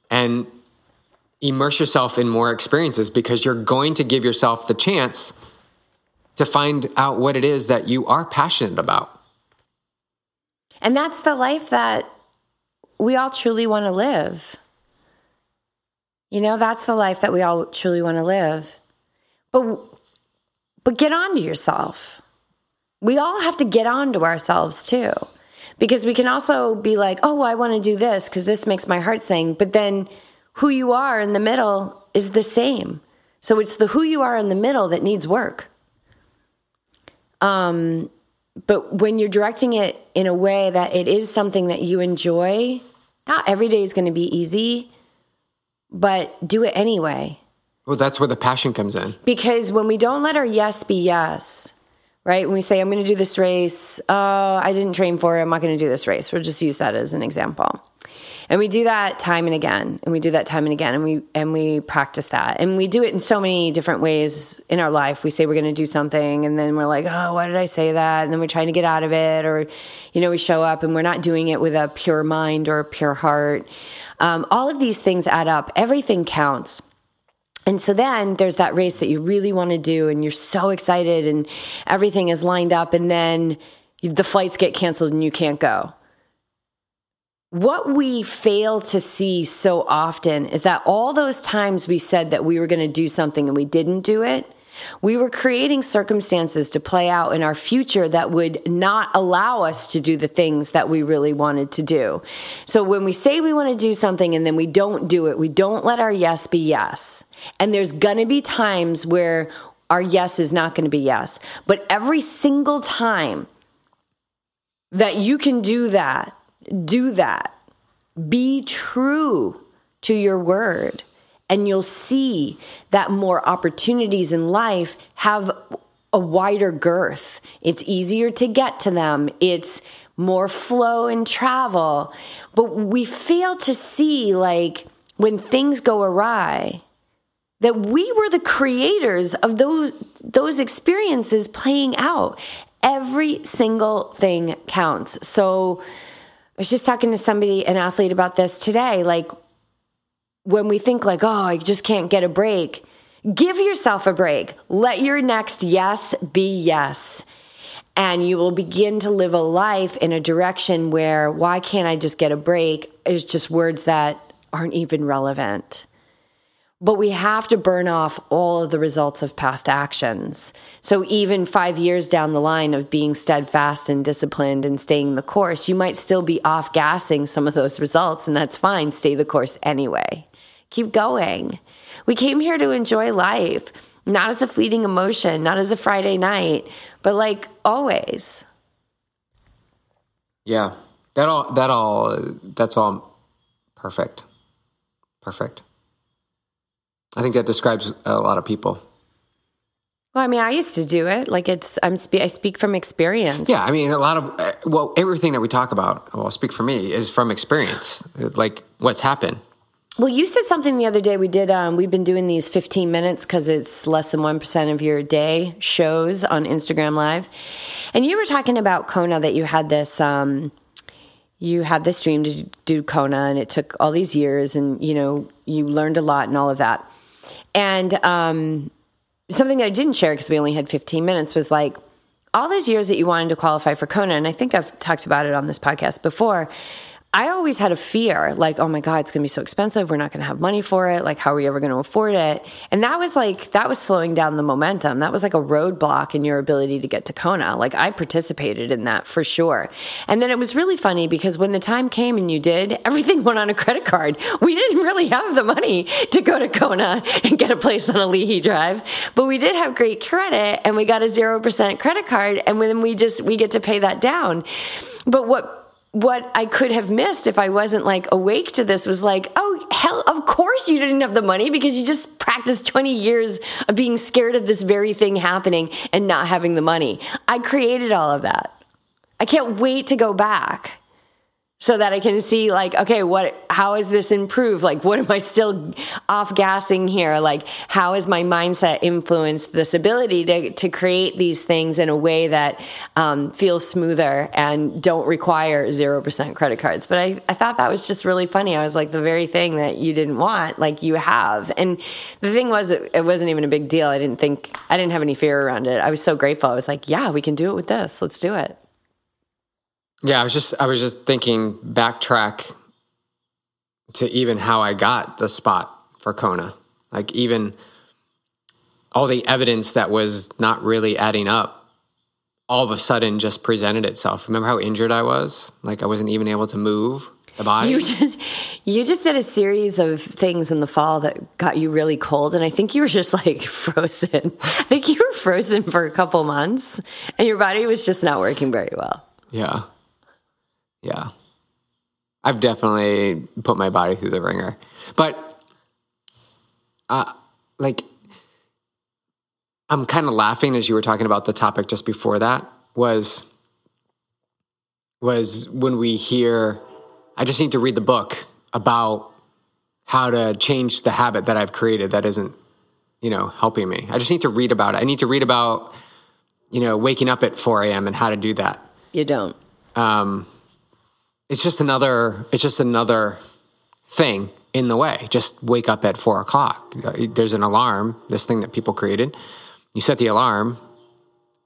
[SPEAKER 2] and immerse yourself in more experiences because you're going to give yourself the chance to find out what it is that you are passionate about.
[SPEAKER 1] And that's the life that we all truly want to live. You know, that's the life that we all truly want to live. But but get on to yourself. We all have to get on to ourselves too. Because we can also be like, "Oh, I want to do this because this makes my heart sing." But then who you are in the middle is the same. So it's the who you are in the middle that needs work. Um but when you're directing it in a way that it is something that you enjoy, not every day is going to be easy, but do it anyway.
[SPEAKER 2] Well, that's where the passion comes in.
[SPEAKER 1] Because when we don't let our yes be yes, right? When we say, I'm going to do this race, oh, I didn't train for it, I'm not going to do this race. We'll just use that as an example. And we do that time and again, and we do that time and again, and we and we practice that, and we do it in so many different ways in our life. We say we're going to do something, and then we're like, oh, why did I say that? And then we're trying to get out of it, or you know, we show up and we're not doing it with a pure mind or a pure heart. Um, all of these things add up. Everything counts. And so then there's that race that you really want to do, and you're so excited, and everything is lined up, and then the flights get canceled and you can't go. What we fail to see so often is that all those times we said that we were going to do something and we didn't do it, we were creating circumstances to play out in our future that would not allow us to do the things that we really wanted to do. So when we say we want to do something and then we don't do it, we don't let our yes be yes. And there's going to be times where our yes is not going to be yes. But every single time that you can do that, do that. Be true to your word, and you'll see that more opportunities in life have a wider girth. It's easier to get to them, it's more flow and travel. But we fail to see, like, when things go awry, that we were the creators of those those experiences playing out. Every single thing counts. So I was just talking to somebody, an athlete, about this today. Like when we think like, oh, I just can't get a break, give yourself a break. Let your next yes be yes. And you will begin to live a life in a direction where why can't I just get a break is just words that aren't even relevant. But we have to burn off all of the results of past actions. So even five years down the line of being steadfast and disciplined and staying the course, you might still be off gassing some of those results, and that's fine. Stay the course anyway. Keep going. We came here to enjoy life, not as a fleeting emotion, not as a Friday night, but like always.
[SPEAKER 2] Yeah, that all that all that's all perfect, perfect. I think that describes a lot of people.
[SPEAKER 1] Well, I mean, I used to do it. Like it's, I'm, spe- I speak from experience.
[SPEAKER 2] Yeah, I mean, a lot of uh, well, everything that we talk about, well, speak for me, is from experience, like what's happened.
[SPEAKER 1] Well, you said something the other day. We did. Um, we've been doing these 15 minutes because it's less than one percent of your day shows on Instagram Live, and you were talking about Kona that you had this. Um, you had this dream to do Kona, and it took all these years, and you know you learned a lot and all of that. And um, something that I didn't share because we only had 15 minutes was like all those years that you wanted to qualify for Kona, and I think I've talked about it on this podcast before. I always had a fear, like, oh my God, it's gonna be so expensive. We're not gonna have money for it. Like, how are we ever gonna afford it? And that was like, that was slowing down the momentum. That was like a roadblock in your ability to get to Kona. Like, I participated in that for sure. And then it was really funny because when the time came and you did, everything went on a credit card. We didn't really have the money to go to Kona and get a place on Ali'i Drive, but we did have great credit and we got a 0% credit card. And then we just, we get to pay that down. But what, what I could have missed if I wasn't like awake to this was like, oh, hell, of course you didn't have the money because you just practiced 20 years of being scared of this very thing happening and not having the money. I created all of that. I can't wait to go back so that I can see like, okay, what, how is this improved? Like, what am I still off gassing here? Like, how has my mindset influenced this ability to, to create these things in a way that um, feels smoother and don't require 0% credit cards? But I, I thought that was just really funny. I was like, the very thing that you didn't want, like you have. And the thing was, it, it wasn't even a big deal. I didn't think, I didn't have any fear around it. I was so grateful. I was like, yeah, we can do it with this. Let's do it.
[SPEAKER 2] Yeah, I was just I was just thinking backtrack to even how I got the spot for Kona. Like even all the evidence that was not really adding up all of a sudden just presented itself. Remember how injured I was? Like I wasn't even able to move the body.
[SPEAKER 1] You just you just did a series of things in the fall that got you really cold and I think you were just like frozen. I think you were frozen for a couple months and your body was just not working very well.
[SPEAKER 2] Yeah. Yeah. I've definitely put my body through the ringer. But uh like I'm kind of laughing as you were talking about the topic just before that was was when we hear I just need to read the book about how to change the habit that I've created that isn't, you know, helping me. I just need to read about it. I need to read about, you know, waking up at 4 a.m. and how to do that.
[SPEAKER 1] You don't.
[SPEAKER 2] Um, it's just another it's just another thing in the way. Just wake up at four o'clock. There's an alarm this thing that people created. You set the alarm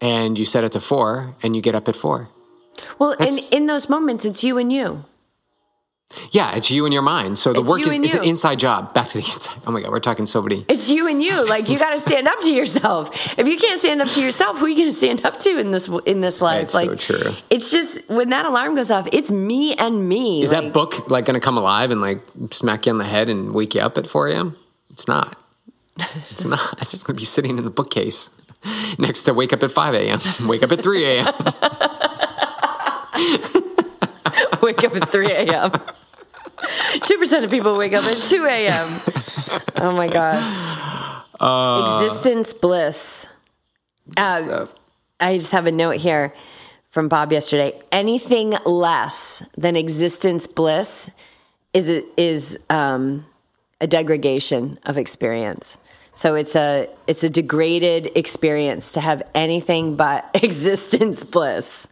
[SPEAKER 2] and you set it to four and you get up at four.
[SPEAKER 1] Well in, in those moments it's you and you
[SPEAKER 2] yeah, it's you and your mind. So the
[SPEAKER 1] It's
[SPEAKER 2] work is it's an inside job. Back to the inside. Oh my god, we're talking so many.
[SPEAKER 1] it's you and you like you got to stand up to yourself if you can't stand up to yourself who are you going to stand up to in this in this life
[SPEAKER 2] That's so
[SPEAKER 1] like
[SPEAKER 2] true.
[SPEAKER 1] it's just when that alarm goes off it's me and me
[SPEAKER 2] Is
[SPEAKER 1] like,
[SPEAKER 2] that book like going to come alive and like smack you on the head and wake you up at 4 a.m.? It's not. It's not. It's just going to be sitting in the bookcase next to wake up at 5 a.m., wake up at 3 a.m.
[SPEAKER 1] wake up at 3 a.m. 2% of people wake up at 2 a.m. Oh my gosh. Existence bliss. Uh, I just have a note here from Bob yesterday. Anything less than existence bliss is a, is um, a degradation of experience. So it's a it's a degraded experience to have anything but existence bliss.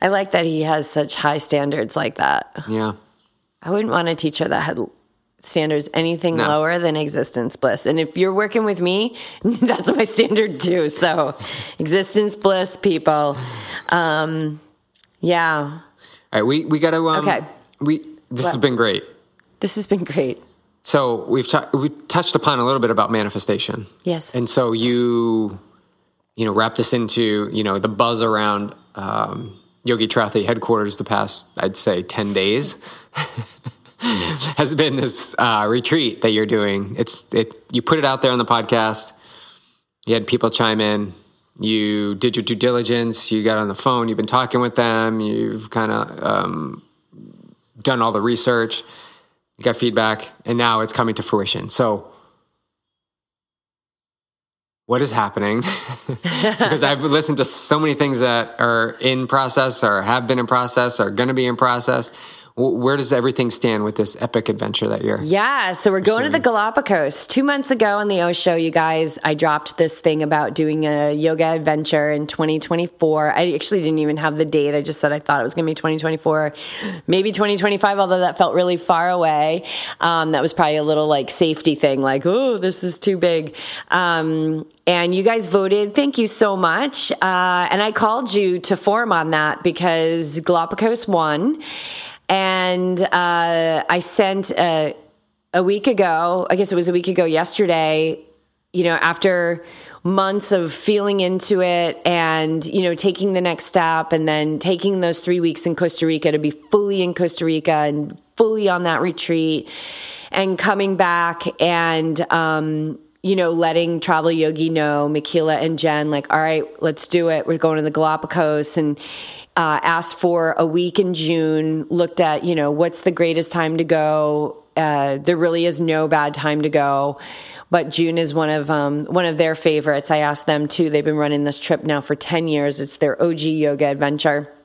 [SPEAKER 1] I like that he has such high standards like that.
[SPEAKER 2] yeah.
[SPEAKER 1] I wouldn't want a teacher that had standards anything
[SPEAKER 2] No.
[SPEAKER 1] lower than existence bliss. And if you're working with me, that's my standard too. So, existence bliss, people. Um, yeah,
[SPEAKER 2] All right, we, we got to. Um,
[SPEAKER 1] Okay.
[SPEAKER 2] We, this has been great.
[SPEAKER 1] this has been great.
[SPEAKER 2] So we've, we touched upon a little bit about manifestation.
[SPEAKER 1] Yes.
[SPEAKER 2] And so you, you know, wrap this into, you know, the buzz around um, Yogi Triathlete headquarters the past, I'd say, 10 days has been this uh, retreat that you're doing. It's, it, you put it out there on the podcast. You had people chime in. You did your due diligence. You got on the phone. You've been talking with them. You've kind of um, done all the research. You got feedback, and now it's coming to fruition. So, what is happening? because I've listened to so many things that are in process, or have been in process, or going to be in process. Where does everything stand with this epic adventure that you're?
[SPEAKER 1] Yeah, so we're going to the Galapagos. Two months ago on the O Show, you guys, I dropped this thing about doing a yoga adventure in 2024. I actually didn't even have the date. I just said I thought it was going to be 2024, maybe 2025, although that felt really far away. Um, that was probably a little like safety thing, like, oh, this is too big. Um, and you guys voted. Thank you so much. Uh, and I called you to form on that because Galapagos won. And uh, I sent a, a week ago, I guess it was a week ago yesterday, you know, after months of feeling into it and you know taking the next step and then taking those three weeks in costa rica to be fully in costa rica and fully on that retreat and coming back and um, you know letting travel yogi know Mikila and jen like all right let's do it. We're going to the galapagos. And uh, asked for a week in June, looked at, you know, what's the greatest time to go. Uh, there really is no bad time to go. But June is one of um, one of their favorites. I asked them too. They've been running this trip now for ten years. It's their OG yoga adventure.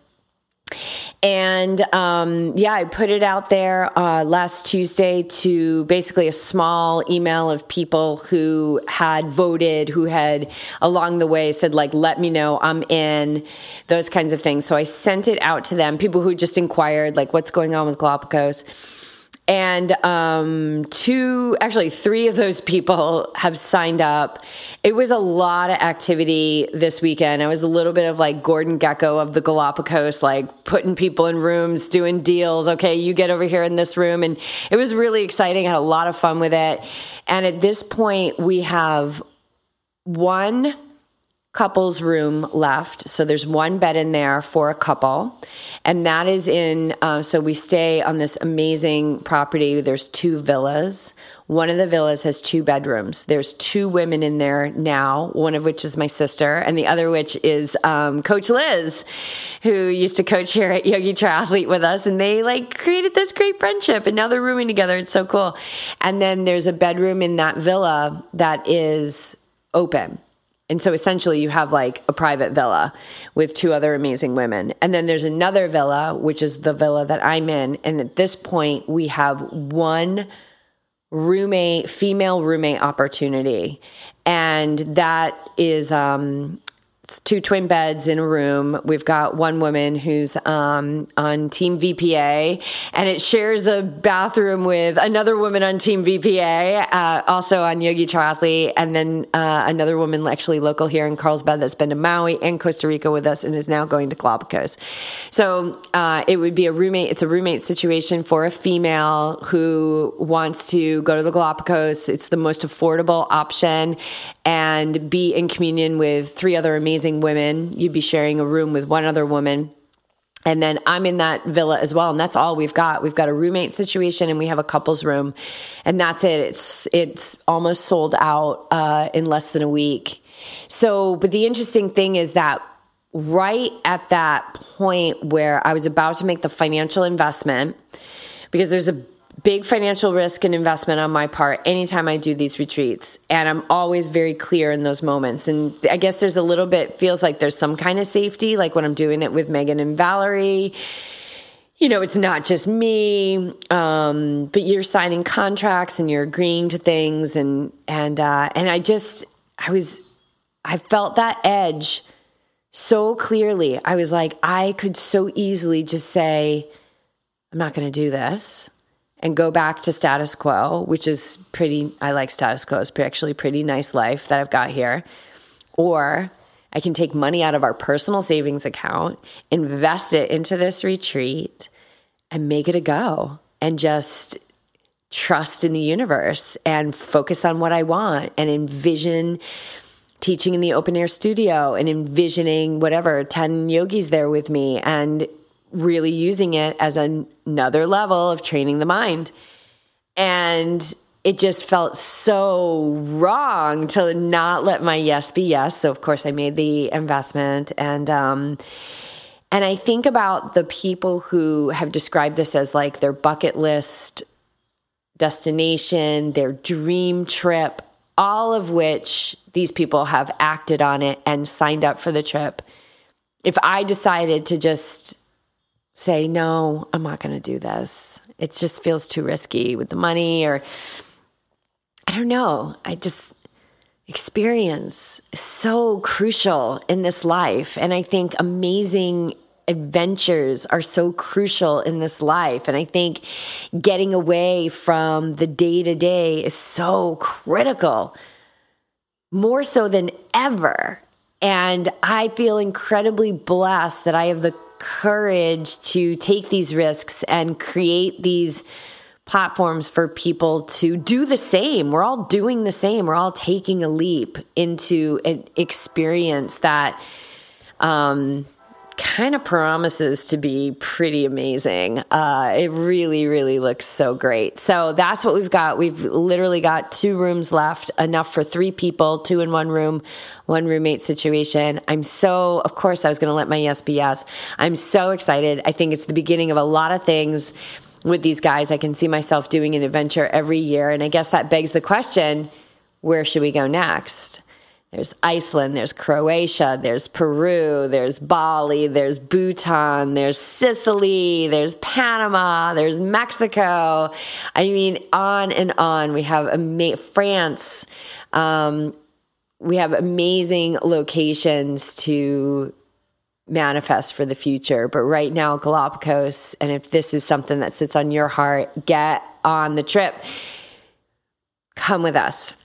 [SPEAKER 1] And um, yeah, I put it out there uh, last Tuesday to basically a small email of people who had voted, who had along the way said, like, let me know I'm in, those kinds of things. So I sent it out to them, people who just inquired, like, what's going on with Galapagos and um, two, actually, three of those people have signed up. It was a lot of activity this weekend. I was a little bit of like Gordon Gekko of the Galapagos, like putting people in rooms, doing deals. Okay, you get over here in this room. And it was really exciting. I had a lot of fun with it. And at this point, we have one couple's room left. So there's one bed in there for a couple. And that is in, uh, so we stay on this amazing property. There's two villas. One of the villas has two bedrooms. There's two women in there now, one of which is my sister, and the other which is um, Coach Liz, who used to coach here at Yogi Triathlete with us. And they like created this great friendship, and now they're rooming together. It's so cool. And then there's a bedroom in that villa that is open. And so essentially, you have like a private villa with two other amazing women. And then there's another villa, which is the villa that I'm in. And at this point, we have one roommate, female roommate opportunity. And that is um, two twin beds in a room. We've got one woman who's um, on Team VPA, and it shares a bathroom with another woman on Team VPA, uh, also on Yogi Triathlete, and then uh, another woman actually local here in Carlsbad that's been to Maui and Costa Rica with us and is now going to Galapagos. So uh, it would be a roommate. It's a roommate situation for a female who wants to go to the Galapagos. It's the most affordable option and be in communion with three other amazing women. You'd be sharing a room with one other woman. And then I'm in that villa as well. And that's all we've got. We've got a roommate situation and we have a couple's room. And that's it. It's, it's almost sold out uh, in less than a week. So, but the interesting thing is that right at that point where I was about to make the financial investment, because there's a big financial risk and investment on my part anytime I do these retreats. And I'm always very clear in those moments. And I guess there's a little bit, feels like there's some kind of safety, like when I'm doing it with Megan and Valerie. You know, it's not just me, um, but you're signing contracts and you're agreeing to things, and and uh, and I just, I was, I felt that edge so clearly. I was like, I could so easily just say, I'm not going to do this and go back to status quo, which is pretty, I like status quo. It's actually pretty nice life that I've got here. Or I can take money out of our personal savings account, invest it into this retreat, and make it a go and just trust in the universe and focus on what I want and envision teaching in the open air studio and envisioning whatever 10 yogis there with me and really using it as an, another level of training the mind. And it just felt so wrong to not let my yes be yes. So of course I made the investment and um and I think about the people who have described this as like their bucket list destination, their dream trip, all of which these people have acted on it and signed up for the trip. If I decided to just say, no, I'm not going to do this. It just feels too risky with the money, or I don't know. I just, experience is so crucial in this life. And I think amazing adventures are so crucial in this life. And I think getting away from the day to day is so critical, more so than ever. And I feel incredibly blessed that I have the courage to take these risks and create these platforms for people to do the same. We're all doing the same. We're all taking a leap into an experience that um, kind of promises to be pretty amazing. Uh, it really, really looks so great. So that's what we've got. We've literally got two rooms left, enough for three people, two in one room, one roommate situation. I'm so, of course, I was going to let my yes be yes. I'm so excited. I think it's the beginning of a lot of things with these guys. I can see myself doing an adventure every year. And I guess that begs the question where should we go next? There's Iceland, there's Croatia, there's Peru, there's Bali, there's Bhutan, there's Sicily, there's Panama, there's Mexico. I mean, on and on. We have ama- France. Um, we have amazing locations to manifest for the future. But right now, Galapagos, and if this is something that sits on your heart, get on the trip. Come with us.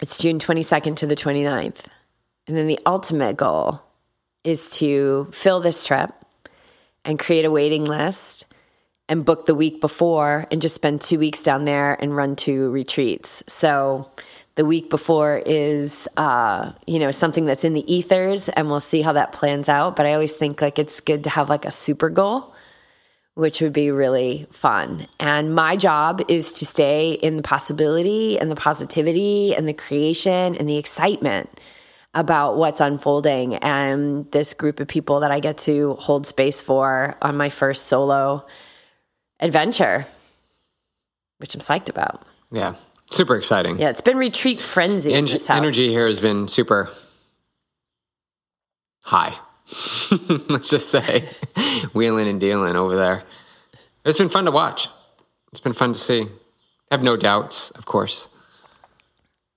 [SPEAKER 1] It's June 22nd to the 29th. And then the ultimate goal is to fill this trip and create a waiting list and book the week before and just spend two weeks down there and run two retreats. So the week before is, uh, you know, something that's in the ethers and we'll see how that plans out. But I always think like it's good to have like a super goal which would be really fun. And my job is to stay in the possibility and the positivity and the creation and the excitement about what's unfolding and this group of people that I get to hold space for on my first solo adventure, which I'm psyched about.
[SPEAKER 2] Yeah. Super exciting.
[SPEAKER 1] Yeah, it's been retreat frenzy.
[SPEAKER 2] En- energy here has been super high. Let's just say wheeling and dealing over there. It's been fun to watch. It's been fun to see. I have no doubts, of course.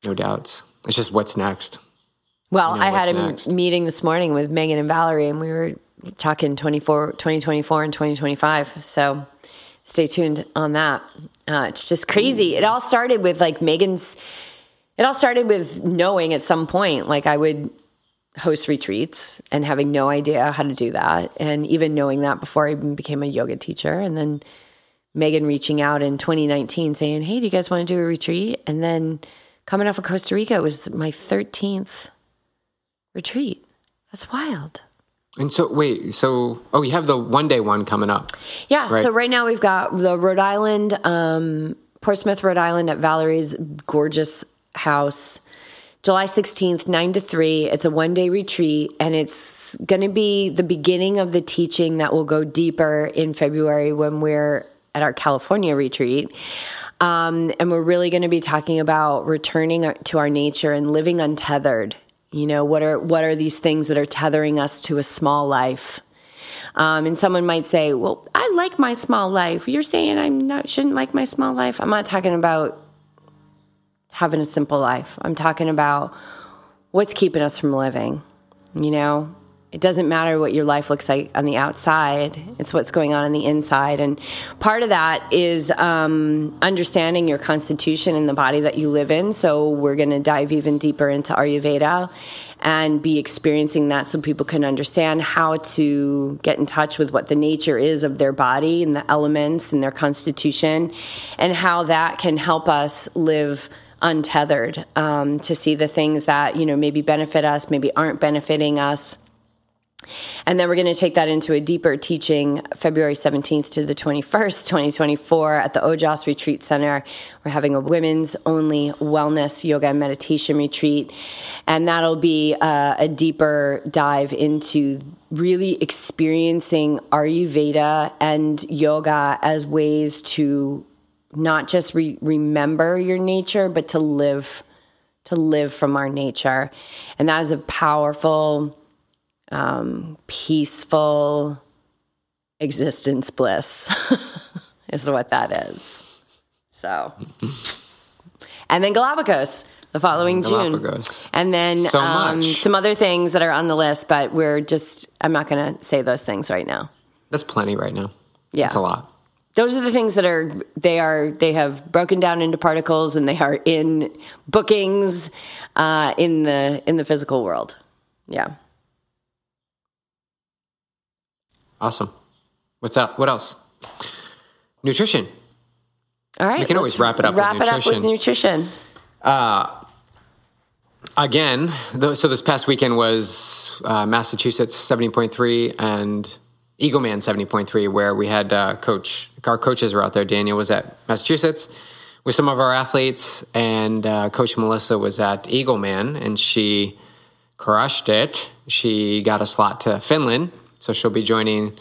[SPEAKER 2] No doubts. It's just what's next.
[SPEAKER 1] Well,
[SPEAKER 2] You know
[SPEAKER 1] I had a
[SPEAKER 2] next.
[SPEAKER 1] meeting this morning with Megan and Valerie, and we were talking 24, 2024 and 2025. So stay tuned on that. Uh, it's just crazy. It all started with like Megan's, it all started with knowing at some point, like I would host retreats and having no idea how to do that. And even knowing that before I even became a yoga teacher. And then Megan reaching out in 2019 saying, Hey, do you guys want to do a retreat? And then coming off of Costa Rica, it was my 13th retreat. That's wild.
[SPEAKER 2] And so, wait, so, oh, you have the one day one coming up.
[SPEAKER 1] Yeah.
[SPEAKER 2] Right.
[SPEAKER 1] So right now we've got the Rhode Island, um, Portsmouth, Rhode Island at Valerie's gorgeous house. July 16th, 9 to 3. It's a one day retreat, and it's going to be the beginning of the teaching that will go deeper in February when we're at our California retreat. Um, and we're really going to be talking about returning to our nature and living untethered. You know, what are what are these things that are tethering us to a small life? Um, and someone might say, "Well, I like my small life." You're saying I'm not shouldn't like my small life. I'm not talking about having a simple life. I'm talking about what's keeping us from living. You know, it doesn't matter what your life looks like on the outside, it's what's going on on the inside. And part of that is um, understanding your constitution and the body that you live in. So, we're going to dive even deeper into Ayurveda and be experiencing that so people can understand how to get in touch with what the nature is of their body and the elements and their constitution and how that can help us live untethered um, to see the things that you know maybe benefit us maybe aren't benefiting us and then we're going to take that into a deeper teaching February 17th to the 21st, 2024 at the Ojas Retreat Center. We're having a women's only wellness yoga and meditation retreat. And that'll be uh, a deeper dive into really experiencing Ayurveda and yoga as ways to not just re- remember your nature, but to live, to live from our nature. And that is a powerful, um, peaceful existence bliss is what that is. So, and then Galapagos the following June,
[SPEAKER 2] Galapagos.
[SPEAKER 1] and then
[SPEAKER 2] So
[SPEAKER 1] um,
[SPEAKER 2] much.
[SPEAKER 1] some other things that are on the list, but we're just I'm not going to say those things right now.
[SPEAKER 2] That's plenty right now.
[SPEAKER 1] Yeah.
[SPEAKER 2] That's a lot.
[SPEAKER 1] Those are the things that are they are they have broken down into particles and they are in bookings uh, in the in the physical world. Yeah.
[SPEAKER 2] Awesome. What's up? What else? Nutrition.
[SPEAKER 1] All right.
[SPEAKER 2] We can always wrap it up with
[SPEAKER 1] Wrap it up with
[SPEAKER 2] nutrition.
[SPEAKER 1] nutrition.
[SPEAKER 2] Again, th- so this past weekend was uh, Massachusetts 70.3 and Eagleman 70.3, where we had uh, coach, our coaches were out there. Daniel was at Massachusetts with some of our athletes, and uh, Coach Melissa was at Eagleman, and she crushed it. She got a slot to Finland, so she'll be joining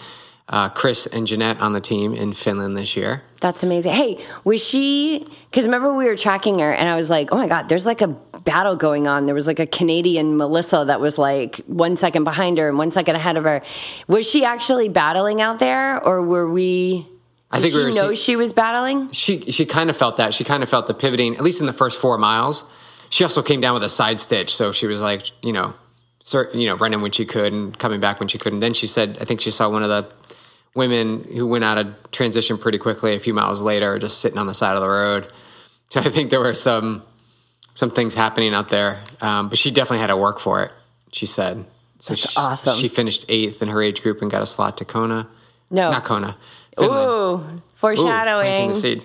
[SPEAKER 2] uh, Chris and Jeanette on the team in Finland this year.
[SPEAKER 1] That's amazing. Hey, was she? Because remember we were tracking her, and I was like, "Oh my god, there's like a battle going on." There was like a Canadian Melissa that was like one second behind her and one second ahead of her. Was she actually battling out there, or were we?
[SPEAKER 2] I think
[SPEAKER 1] she
[SPEAKER 2] we were
[SPEAKER 1] know
[SPEAKER 2] see-
[SPEAKER 1] she was battling.
[SPEAKER 2] she she kind of felt that. She kind of felt the pivoting, at least in the first four miles. She also came down with a side stitch, so she was like, you know, cer you know, running when she could and coming back when she could. And then she said, I think she saw one of the women who went out of transition pretty quickly a few miles later, just sitting on the side of the road. So I think there were some some things happening out there, um, but she definitely had to work for it. She said, so
[SPEAKER 1] That's
[SPEAKER 2] she,
[SPEAKER 1] awesome.
[SPEAKER 2] She finished eighth in her age group and got a slot to Kona.
[SPEAKER 1] No.
[SPEAKER 2] not Kona. Finland.
[SPEAKER 1] Ooh,
[SPEAKER 2] Ooh,
[SPEAKER 1] foreshadowing.
[SPEAKER 2] planting the seed.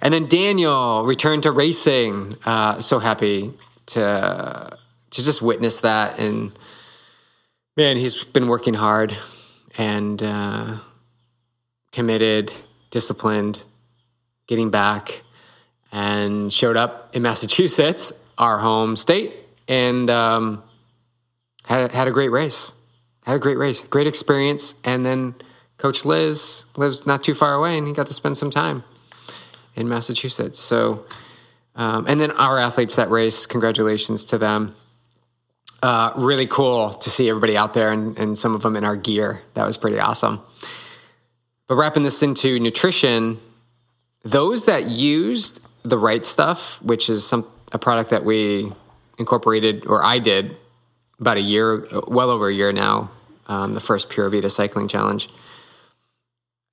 [SPEAKER 2] And then Daniel returned to racing. Uh, so happy to to just witness that. And man, he's been working hard and uh, committed, disciplined, getting back, and showed up in Massachusetts, our home state, and um, had had a great race. Had a great race, great experience, and then Coach Liz lives not too far away, and he got to spend some time in Massachusetts. So, um, and then our athletes that race, congratulations to them. Uh, really cool to see everybody out there and, and some of them in our gear. That was pretty awesome. But wrapping this into nutrition, those that used the right stuff, which is some a product that we incorporated or I did about a year, well over a year now, um, the first Pure Vita Cycling Challenge.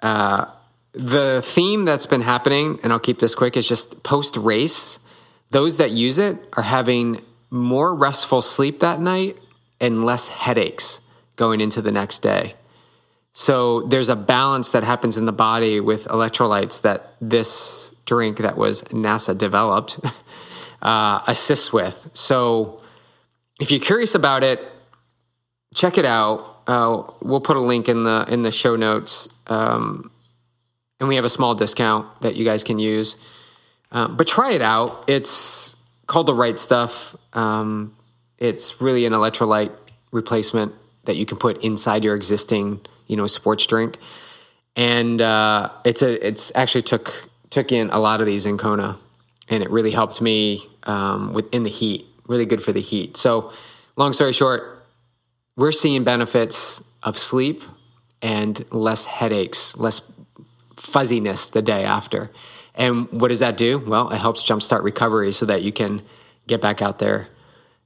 [SPEAKER 2] Uh, the theme that's been happening, and I'll keep this quick, is just post race. Those that use it are having more restful sleep that night and less headaches going into the next day. So there's a balance that happens in the body with electrolytes that this drink that was NASA developed uh, assists with. So if you're curious about it, check it out. Uh, we'll put a link in the in the show notes, um, and we have a small discount that you guys can use. Um, but try it out. It's called the right stuff. Um, it's really an electrolyte replacement that you can put inside your existing, you know, sports drink, and uh, it's a it's actually took took in a lot of these in Kona, and it really helped me um, with in the heat. Really good for the heat. So, long story short, we're seeing benefits of sleep and less headaches, less fuzziness the day after. And what does that do? Well, it helps jumpstart recovery so that you can get back out there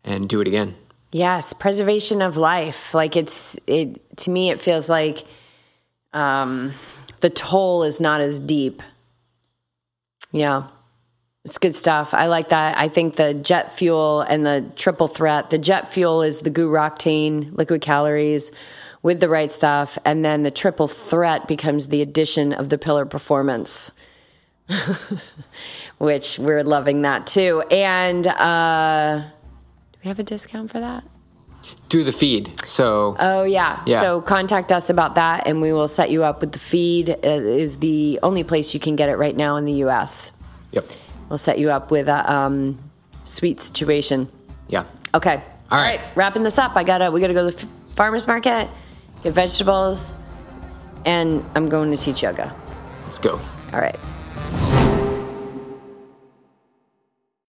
[SPEAKER 2] and do it again.
[SPEAKER 1] Yes, preservation of life. Like it's it to me it feels like um the toll is not as deep. Yeah. It's good stuff. I like that. I think the jet fuel and the triple threat. The jet fuel is the GU Roctane liquid calories with the right stuff and then the triple threat becomes the addition of the pillar performance. Which we're loving that too. And uh we have a discount for that?
[SPEAKER 2] Through the feed. So
[SPEAKER 1] Oh yeah.
[SPEAKER 2] Yeah.
[SPEAKER 1] So contact us about that, and we will set you up with the feed. It is the only place you can get it right now in the U.S.
[SPEAKER 2] yep.
[SPEAKER 1] We'll set you up with a um, sweet situation.
[SPEAKER 2] Yeah.
[SPEAKER 1] Okay.
[SPEAKER 2] All right.
[SPEAKER 1] Wrapping this up, I gotta we gotta go to the f- farmers market, get vegetables, and I'm going to teach yoga.
[SPEAKER 2] Let's go.
[SPEAKER 1] All right.